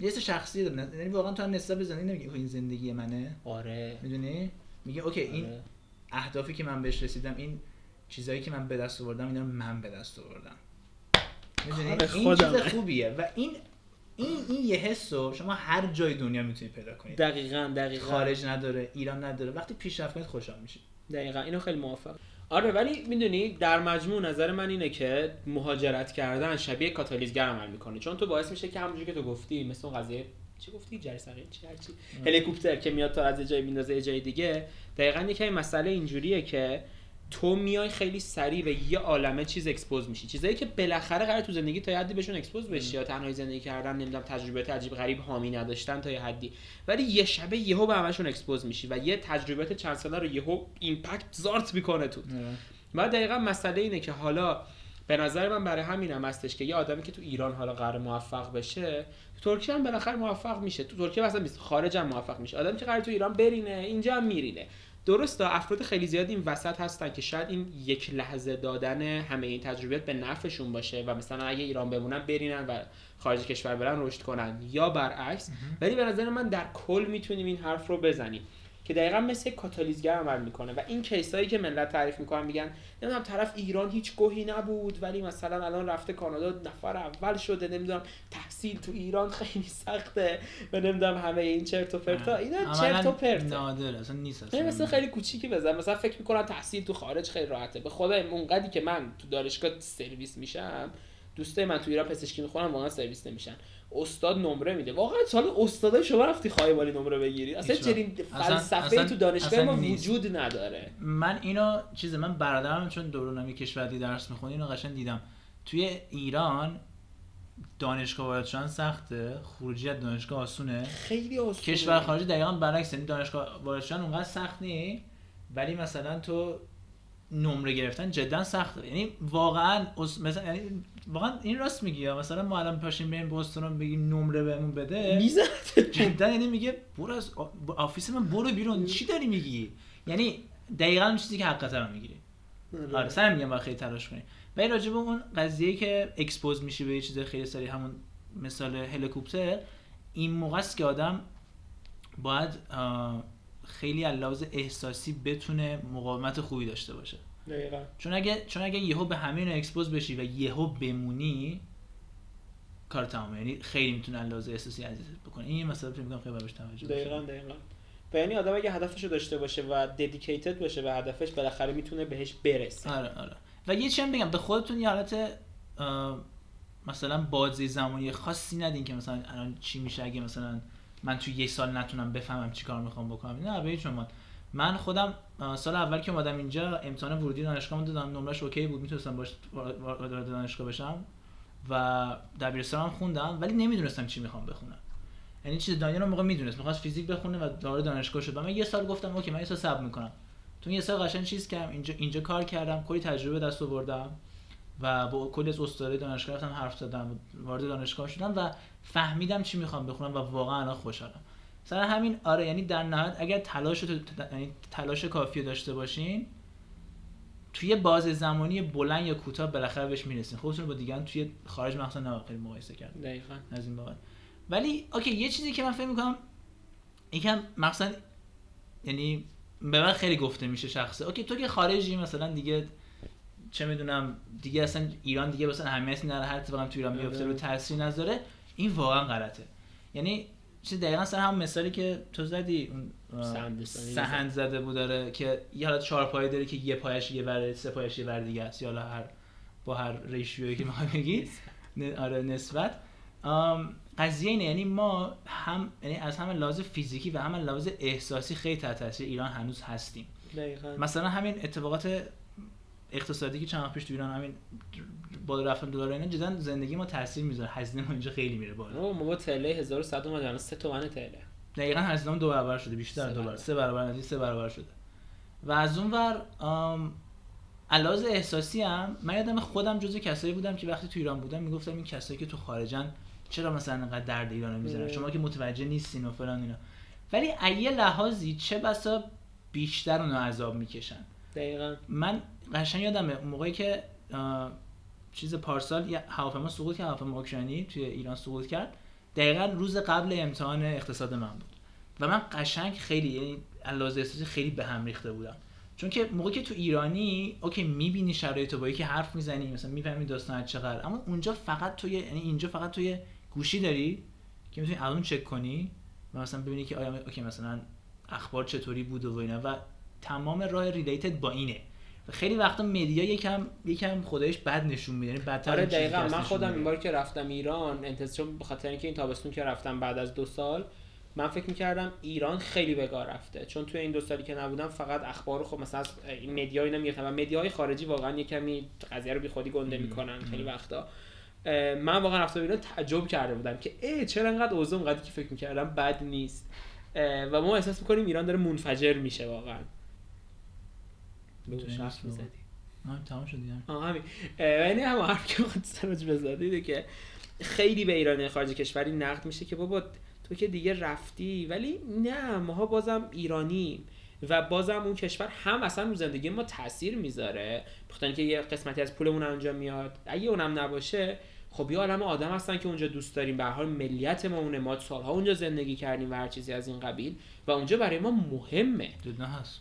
یه سری شخصی داره یعنی واقعا تو هم نسبت به زندگی نمیگی این زندگی منه. آره. می‌دونی؟ میگه اوکی این آره. اهدافی که من بهش رسیدم این چیزایی که من به دست آوردم اینا من به دست آوردم. می‌دونی؟ کار این چیز. خوبیه. و این این این یه حس رو شما هر جای دنیا می‌تونید پیدا کنید دقیقا دقیقا. خارج نداره ایران نداره. وقتی پیشرفت کنید خوشحال میشید. دقیقا. اینو خیلی موافق آره ولی می‌دونی در مجموع نظر من اینه که مهاجرت کردن شبیه کاتالیزگر عمل می‌کنه. چون تو باعث میشه که همونجوری که تو گفتی مثل اون قضیه چی گفتی؟ جری صغیر؟ چی؟ هرچی هلیکوپتر که میاد تا از جای میندازه یه جای دیگه. دقیقا یکی مسئله اینجوریه که تو میای خیلی سریع به یه عالمه چیز expose میشی. چیزایی که بالاخره قرار تو زندگی تا یه حدی بهشون expose بشی یا تنهایی زندگی کردن نمی‌دونم تجربه عجیب غریب حامی نداشتن تا یه حدی. ولی یه شبه یهو به همشون expose میشی و یه تجربه چند ساله رو یهو impact زارت می‌کنه تو. و دقیقا مسئله اینه که حالا به نظر من برای همینم هستش که یه آدمی که تو ایران حالا قرار موفق بشه تو ترکیه هم بالاخره موفق میشه. تو ترکیه مثلا خارج هم موفق میشه. آدمی که قرار تو ایران برینه اینجا هم میرینه. درسته افراد خیلی زیادی این وسط هستن که شاید این یک لحظه دادن همه این تجربیات به نفعشون باشه و مثلا اگه ایران بمونن برینن و خارج کشور برن رشد کنن. یا برعکس ولی به نظر من در کل می‌تونیم این حرف رو بزنیم. که دقیقا مثل کاتالیزگر عمل می‌کنه. و این کیسایی که ملت تعریف می‌کنن میگن نمی‌دونم طرف ایران هیچ گوهی نبود ولی مثلا الان رفته کانادا نفر اول شده نمی‌دونم تحصیل تو ایران خیلی سخته و نمی‌دونم همه این چرت و پرتا. اینا چرت و پرت نادر اصلا نیست اصلا. مثلا خیلی کوچیکی بزن. مثلا فکر می‌کنم تحصیل تو خارج خیلی راحته. به خدا اونقدی که من تو دانشگاه سرویس میشم دوستای من تو ایران پزشکی می‌خونن واقعا سرویس نمیشن. استاد نمره میده. واقعا سال استادای شما رفتی خواهی نمره بگیری؟ اصلا. چنین فلسفه اصلا- تو دانشگاه ما. وجود نداره. من اینو چیز من برادرم چون دورونمی کشوری درس می‌خونه اینو قشنگ دیدم. توی ایران دانشگاه وارد شدن سخته. خروجی از دانشگاه آسونه. خیلی آسونه. کشور خارجی دقیقا برعکس یعنی دانشگاه وارد شدن اونقدر سخت نی ولی مثلا تو نمره گرفتن جدا سخته. یعنی واقعا مثلا یعنی واقعا این راست میگی مثلا ما الان پاشیم بریم بوستون بگیم نمره بهمون بده. می‌زد جدا یعنی میگه برو از office من برو بیرون. چی داری میگی؟ یعنی دقیقا اون چیزی که حقیقتا رو می‌گیری. آره. سعی میگم باید خیلی تلاش کنی. ولی راجع به اون قضیه که expose میشی به یه چیز خیلی سری همون مثال هلیکوپتر این موقع است که آدم باید خیلی لحاظ احساسی بتونه مقاومت خوبی داشته باشه. دقیقا. چون اگه چون اگه یهو به همین expose بشی و یهو بمونی کار تمامه یعنی خیلی می‌تونه لحاظ احساسی اذیتت بکنه. این یه مسئله فکر می‌کنم خیلی بهش توجه. دقیقا دقیقا. و یعنی آدم اگه هدفش رو داشته باشه و dedicated باشه به هدفش بالاخره می‌تونه بهش برسه. آره آره. و یه چی هم بگم به خودتون یه حالت مثلا بازی زمانی خاصی ندین که مثلا الان چی میشه اگه مثلا من تو یه سال نتونم بفهمم چی کار می‌خوام بکنم. نه به هیچ عنوان. من خودم سال اول که اومدم اینجا امتحان ورودی دانشگاه دادم. نمرش okay بود می‌تونستم باش وارد دانشگاه بشم. و دبیرستانم خوندم ولی نمی‌دونستم چی می‌خوام بخونم. یعنی چیز دانیال اون موقع می‌دونست می‌خواست فیزیک بخونه و وارد دانشگاه شد. و من یه سال گفتم okay من یه سال صبر می‌کنم. تو یه سال قشنگ چیز کردم اینجا اینجا کار کردم کلی تجربه دست آوردم و با کلی از استادای دانشگاه رفتم حرف زدم وارد دانشگاه شدم و فهمیدم چی می‌خوام بخونم و واقعا خوشحالم. سر همین آره یعنی در نهایت اگر تلاش یعنی تلاش کافی داشته باشین توی باز زمانی بلند یا کوتاه بالاخره بهش می‌رسین. خودتون با دیگران توی خارج مخصوصا نباید خیلی مقایسه کرد دقیقا. از این بابت. ولی okay یه چیزی که من فکر می‌کنم یکم مثلا یعنی به من خیلی گفته میشه شخصه. okay تو که خارجی مثلا دیگه چه می‌دونم دیگه اصلا ایران دیگه مثلا اهمیتی نداره هر اتفاقی تو ایران میفته رو تاثیر نذاره این واقعا غلطه. یعنی چیز دقیقا سر هم مثالی که تو زدی اون سهند زده بود داره که یه حالت چهار پایه داره که یه پایش یه ور سه پایش یه ور دیگه است. یا حالا هر با هر ریشیویی که می‌خوای بگی. آره نسبت. قضیه اینه یعنی ما هم یعنی از همه لحاظ فیزیکی و هم لحاظ احساسی خیلی تحت تاثیر ایران هنوز هستیم. دقیقا. مثلا همین اتفاقات اقتصادی که چند پیش تو ایران همین با رفتن دلار اینا جدا زندگی ما تاثیر می‌ذاره. هزینه ما اینجا خیلی میره بالا. ما با تله 1100 اومد الان 3 تومن تله. دقیقا هزینه دو برابر شده بیشتر دو برابر. سه برابر نزدیک سه برابر شده. و از اون ور علاوه احساسی هم من یادم خودم جزو کسایی بودم که وقتی تو ایران بودم می‌گفتم این کسایی که تو خارجن چرا مثلا انقدر درد ایرانو آره. شما که متوجه نیستین و فلان اینا. ولی از یه لحاظی چه بسا بیشتر اونو عذاب می‌کشن. دقیقا. من قشنگ یادمه اون موقعی که چیز پارسال هواپیما سقوط کرد هواپیما اوکراینی توی ایران سقوط کرد دقیقا روز قبل امتحان اقتصاد من بود. و من قشنگ خیلی یعنی احساسی خیلی به هم ریخته بودم. چون که موقعی که تو ایرانی اوکی می‌بینی شرایط با یکی حرف می‌زنی مثلا می‌فهمی داستان چقدر اما اونجا فقط توی یعنی اینجا فقط توی گوشی داری که می‌تونی الان چک کنی و مثلا ببینی که آیا اوکی مثلا اخبار چطوری بود و اینا. و تمام راه ریلیتد با اینه. خیلی وقتا مدیا یکم یکم خودش بد نشون میده یعنی بدتر آره دقیقا. من خودم. این بار که رفتم ایران انتظار به خاطر اینکه این تابستون که رفتم بعد از دو سال من فکر می‌کردم ایران خیلی به کار رفته. چون توی این دو سالی که نبودم فقط اخبار خب مثلا از این مدیا اینا می‌گفتن و مدیاهای خارجی واقعا یه کمی قضیه رو بی خودی گنده می‌کنن خیلی وقتا. من واقعا رفتم ایران تعجب کرده بودم که ای چرا انقدر اوضاع اونقدری که فکر می‌کردم بد نیست؟ و ما احساس می‌کنیم ایران داره منفجر میشه واقعا. شرط نیست می‌زدی. آه، تمام شد دیگه. آه همین. یعنی هم حرف که که خیلی به ایرانی خارج کشوری نقد میشه که بابا تو که دیگه رفتی. ولی نه ماها بازم ایرانیم و بازم اون کشور هم اصلا رو زندگی ما تاثیر می‌ذاره. بخاطر اینکه یه قسمتی از پولمون اونجا میاد. اگه اونم نباشه خب یه عالم آدم هستن که اونجا دوست داریم. به هر حال ملیت ما اونه. ما سالها اونجا زندگی کردیم و هر چیزی از این قبیل. و اونجا برای ما مهمه. هست.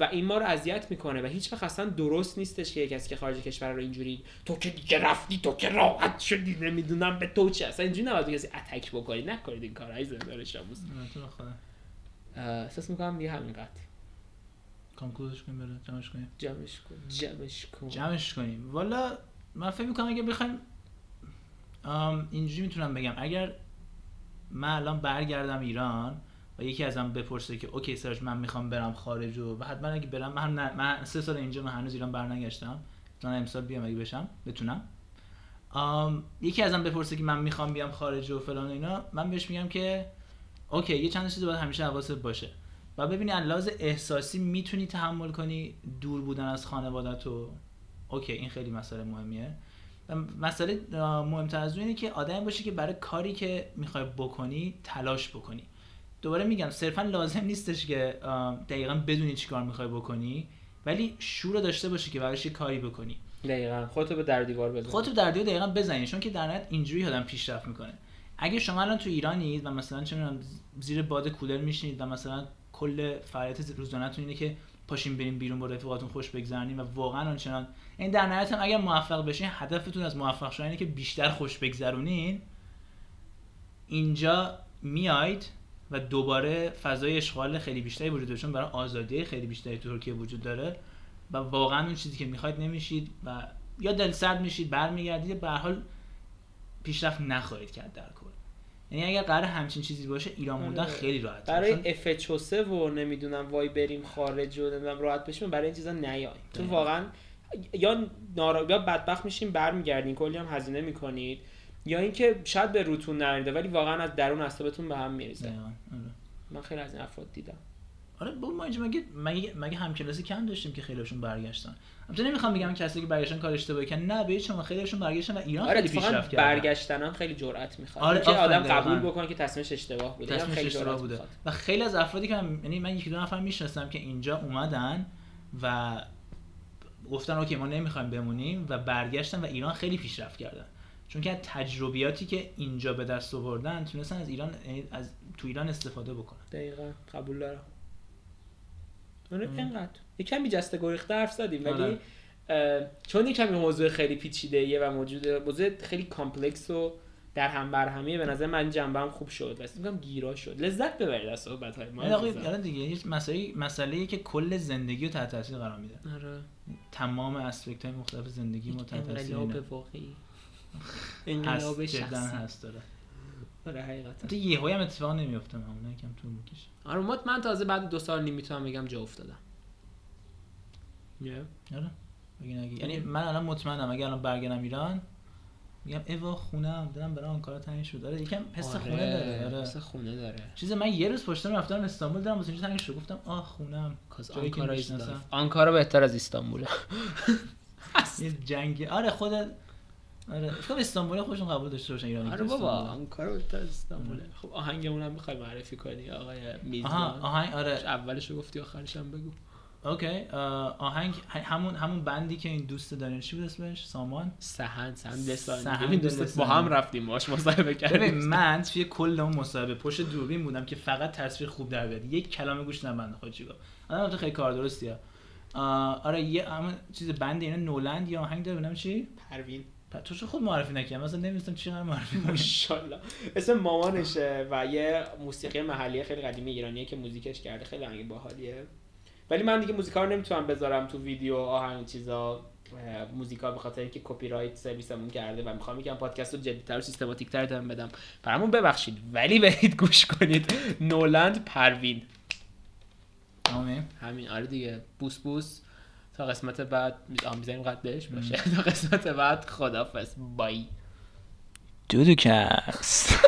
و این ما رو اذیت می‌کنه و هیچ وقت اصلا درست نیستش که کسی که خارج کشور رو اینجوری تو که دیگه رفتی تو که راحت شدی نمی‌دونم به تو چه. اصلا اینجوری نباید کسی اتک بکنی. نکنید این زندان شاموس. تو به خدا اه، احساس می‌کنم دیگه همین قد کانکلودش کنیم بره جمعش کنیم. جمعش کن جمعش کن. جمعش کنیم. والا من فکر می‌کنم اگه بخوایم اینجوری می‌تونم بگم. اگر من الان برگردم ایران و یکی ازم بپرسه که okay سرش من می‌خوام برم خارج و, حتما اگه برم من, نه- من سه سال اینجا من هنوز ایران برنگشتم. من امسال بیام اگه بشم. بتونم. آم، یکی ازم بپرسه که من می‌خوام بیام خارج و فلان اینا من بهش میگم که okay یه چند تا چیز باید همیشه حواست باشه. و ببینی لحاظ احساسی می‌تونی تحمل کنی دور بودن از خانوادت اوکی این خیلی مسئله مهمیه. مسئله مهمتر از اون اینه که آدم باشی که برای کاری که می‌خوای بکنی تلاش بکنی. دوباره میگم صرفا لازم نیستش که دقیقا بدونی چی کار می‌خوای بکنی ولی شور داشته باشی که براش یه کاری بکنی. دقیقاً. خودتو به در دیوار بزن. خودتو در دیو دقیقا بزنی چون که در نهایت اینجوری آدم پیشرفت می‌کنه. اگه شما الان تو ایرانید و مثلا چه زیر باد کولر میشینید و مثلا کل فعالیت روزانه‌تون اینه که پاشین بریم بیرون با رفیقاتون خوش بگذرونین و واقعا آنچنان این در نهایت هم اگر موفق بشین هدفتون از موفق شدن اینه که بیشتر خوش بگذرونین. اینجا میاید و دوباره فضای اشغال خیلی بیشتری وجود داره چون برای آزادی خیلی بیشتری ترکیه وجود داره و واقعا اون چیزی که می‌خواید نمیشید و یا دل سرد میشید برمیگردید به هر حال پیشرفت نخواهید کرد در کل. یعنی اگر قرار همچین چیزی باشه ایران موندن آره. خیلی راحت برای اف و نمی‌دونم وای بریم خارج و نمی‌دونم راحت بشیم برای این چیزا چون دقیقاً. واقعا یا نارا... یا بدبخت میشین برمیگردین کلی هم هزینه می‌کنید یا اینکه شاید به روتون نریده ولی واقعا از درون اعصابتون به هم میریزه. من خیلی از این افراد دیدم. آره با ما اینجا مگه مگه مگه همکلاسی کم داشتیم که خیلیشون برگشتن؟ البته نمی‌خوام بگم کسی که برگشتن کار اشتباهی کردن نه به شما خیلیشون برگشتن و ایران آره خیلی پیشرفت کردن. برگشتن هم خیلی جرأت می‌خواد. آره، که آدم قبول. بکنه که تصمیمش اشتباه بوده تصمیمش خیلی اشتباه بوده. می‌خواد. و خیلی از افرادی که من یعنی من یکی دو نفر می‌شناسم که اینجا اومدن و گفتن okay ما نمی‌خوایم بمونیم و برگشتن و ایران خیلی پیشرفت کردن. چون که تجربیاتی که اینجا به دست آوردن تونستن از ایران از تو ایران استفاده بکنن. دقیقا قبول دارم. اینقدر یه کمی جسته گریخته حرف زدیم ولی آره. اه، چون یه کمی موضوع خیلی پیچیده و موجود موضوع خیلی complex و در هم بر همیه به نظر من جنبه هم خوب شد. و میگم گیرا شد. لذت ببرید از صحبت های ما عزیزم. آره دیگه یه مسئله مسئله که کل زندگی رو تحت تاثیر قرار میده. آره. تمام اسپکت های مختلف زندگی ما تحت تاثیر. واقعی. انقلاب شخصی. هست داره آره حقیقتا. تو یه هم اتفاق نمیفته معمولا یکم طول می‌کشه. آره ما- من تازه بعد دو سال نیم می‌تونم بگم جا افتادم. Yeah. آره. یعنی من الان مطمئنم اگه الان برگردم ایران میگم ایوا خونم دلم برای آنکارا تنگ شد آره یکم حس آره، خونه داره آره. حس خونه داره. چیز من یه روز پشتم رفتم استانبول دارم واسه تنگ شد گفتم آه خونم کاز آنکارا. آنکارا بهتر از استانبوله. یه جنگی آره خودت آره فکر استانبول خودشون قبول داشته باشن ایرانی آره بابا استانبول. آنکارا بهتر از استانبوله. خب آهنگمون هم می‌خوای معرفی کنی آقای آها میزبان آهنگ آره. اولشو گفتی آخرش هم بگو. اوکی آه، آهنگ همون همون بندی که این دوست داره چی بود اسمش؟ سامان؟ سهن سهن لسانی ببین دوستت با. هم رفتیم باش مصاحبه ببین کردیم من توی کل اون مصاحبه پشت دوربین بودم که فقط تصویر خوب در بیاد. یک کلمه گوش نبند خود چیکار؟ آدم تو خیلی کار درستیه. آره یه همون چیز بند اینا نولند یا آهنگ داره ببینم چی؟ پروین. تو چه خود معرفی نکردم مثلا نمیستم چی قرار معرفی کنم. ماشاءالله. اسم مامانشه و یه موسیقی محلی خیلی قدیمی ایرانیه که موزیکش کرده خیلی آهنگ باحالیه. ولی من دیگه موزیکا رو نمی‌تونم بذارم تو ویدیو آهنگ چیزا. موزیکا به خاطر اینکه کپی رایت سرویسمون کرده و می‌خوام یکم پادکست رو جدیدتر و سیستماتیکتر ادامه بدم. برامون ببخشید. ولی برید گوش کنید. نولند پروین. همین. آره دیگه. بوس بوس. تا قسمت بعد می‌زنیم قدش باشه. تا قسمت بعد خدافظ بای. دودوکست.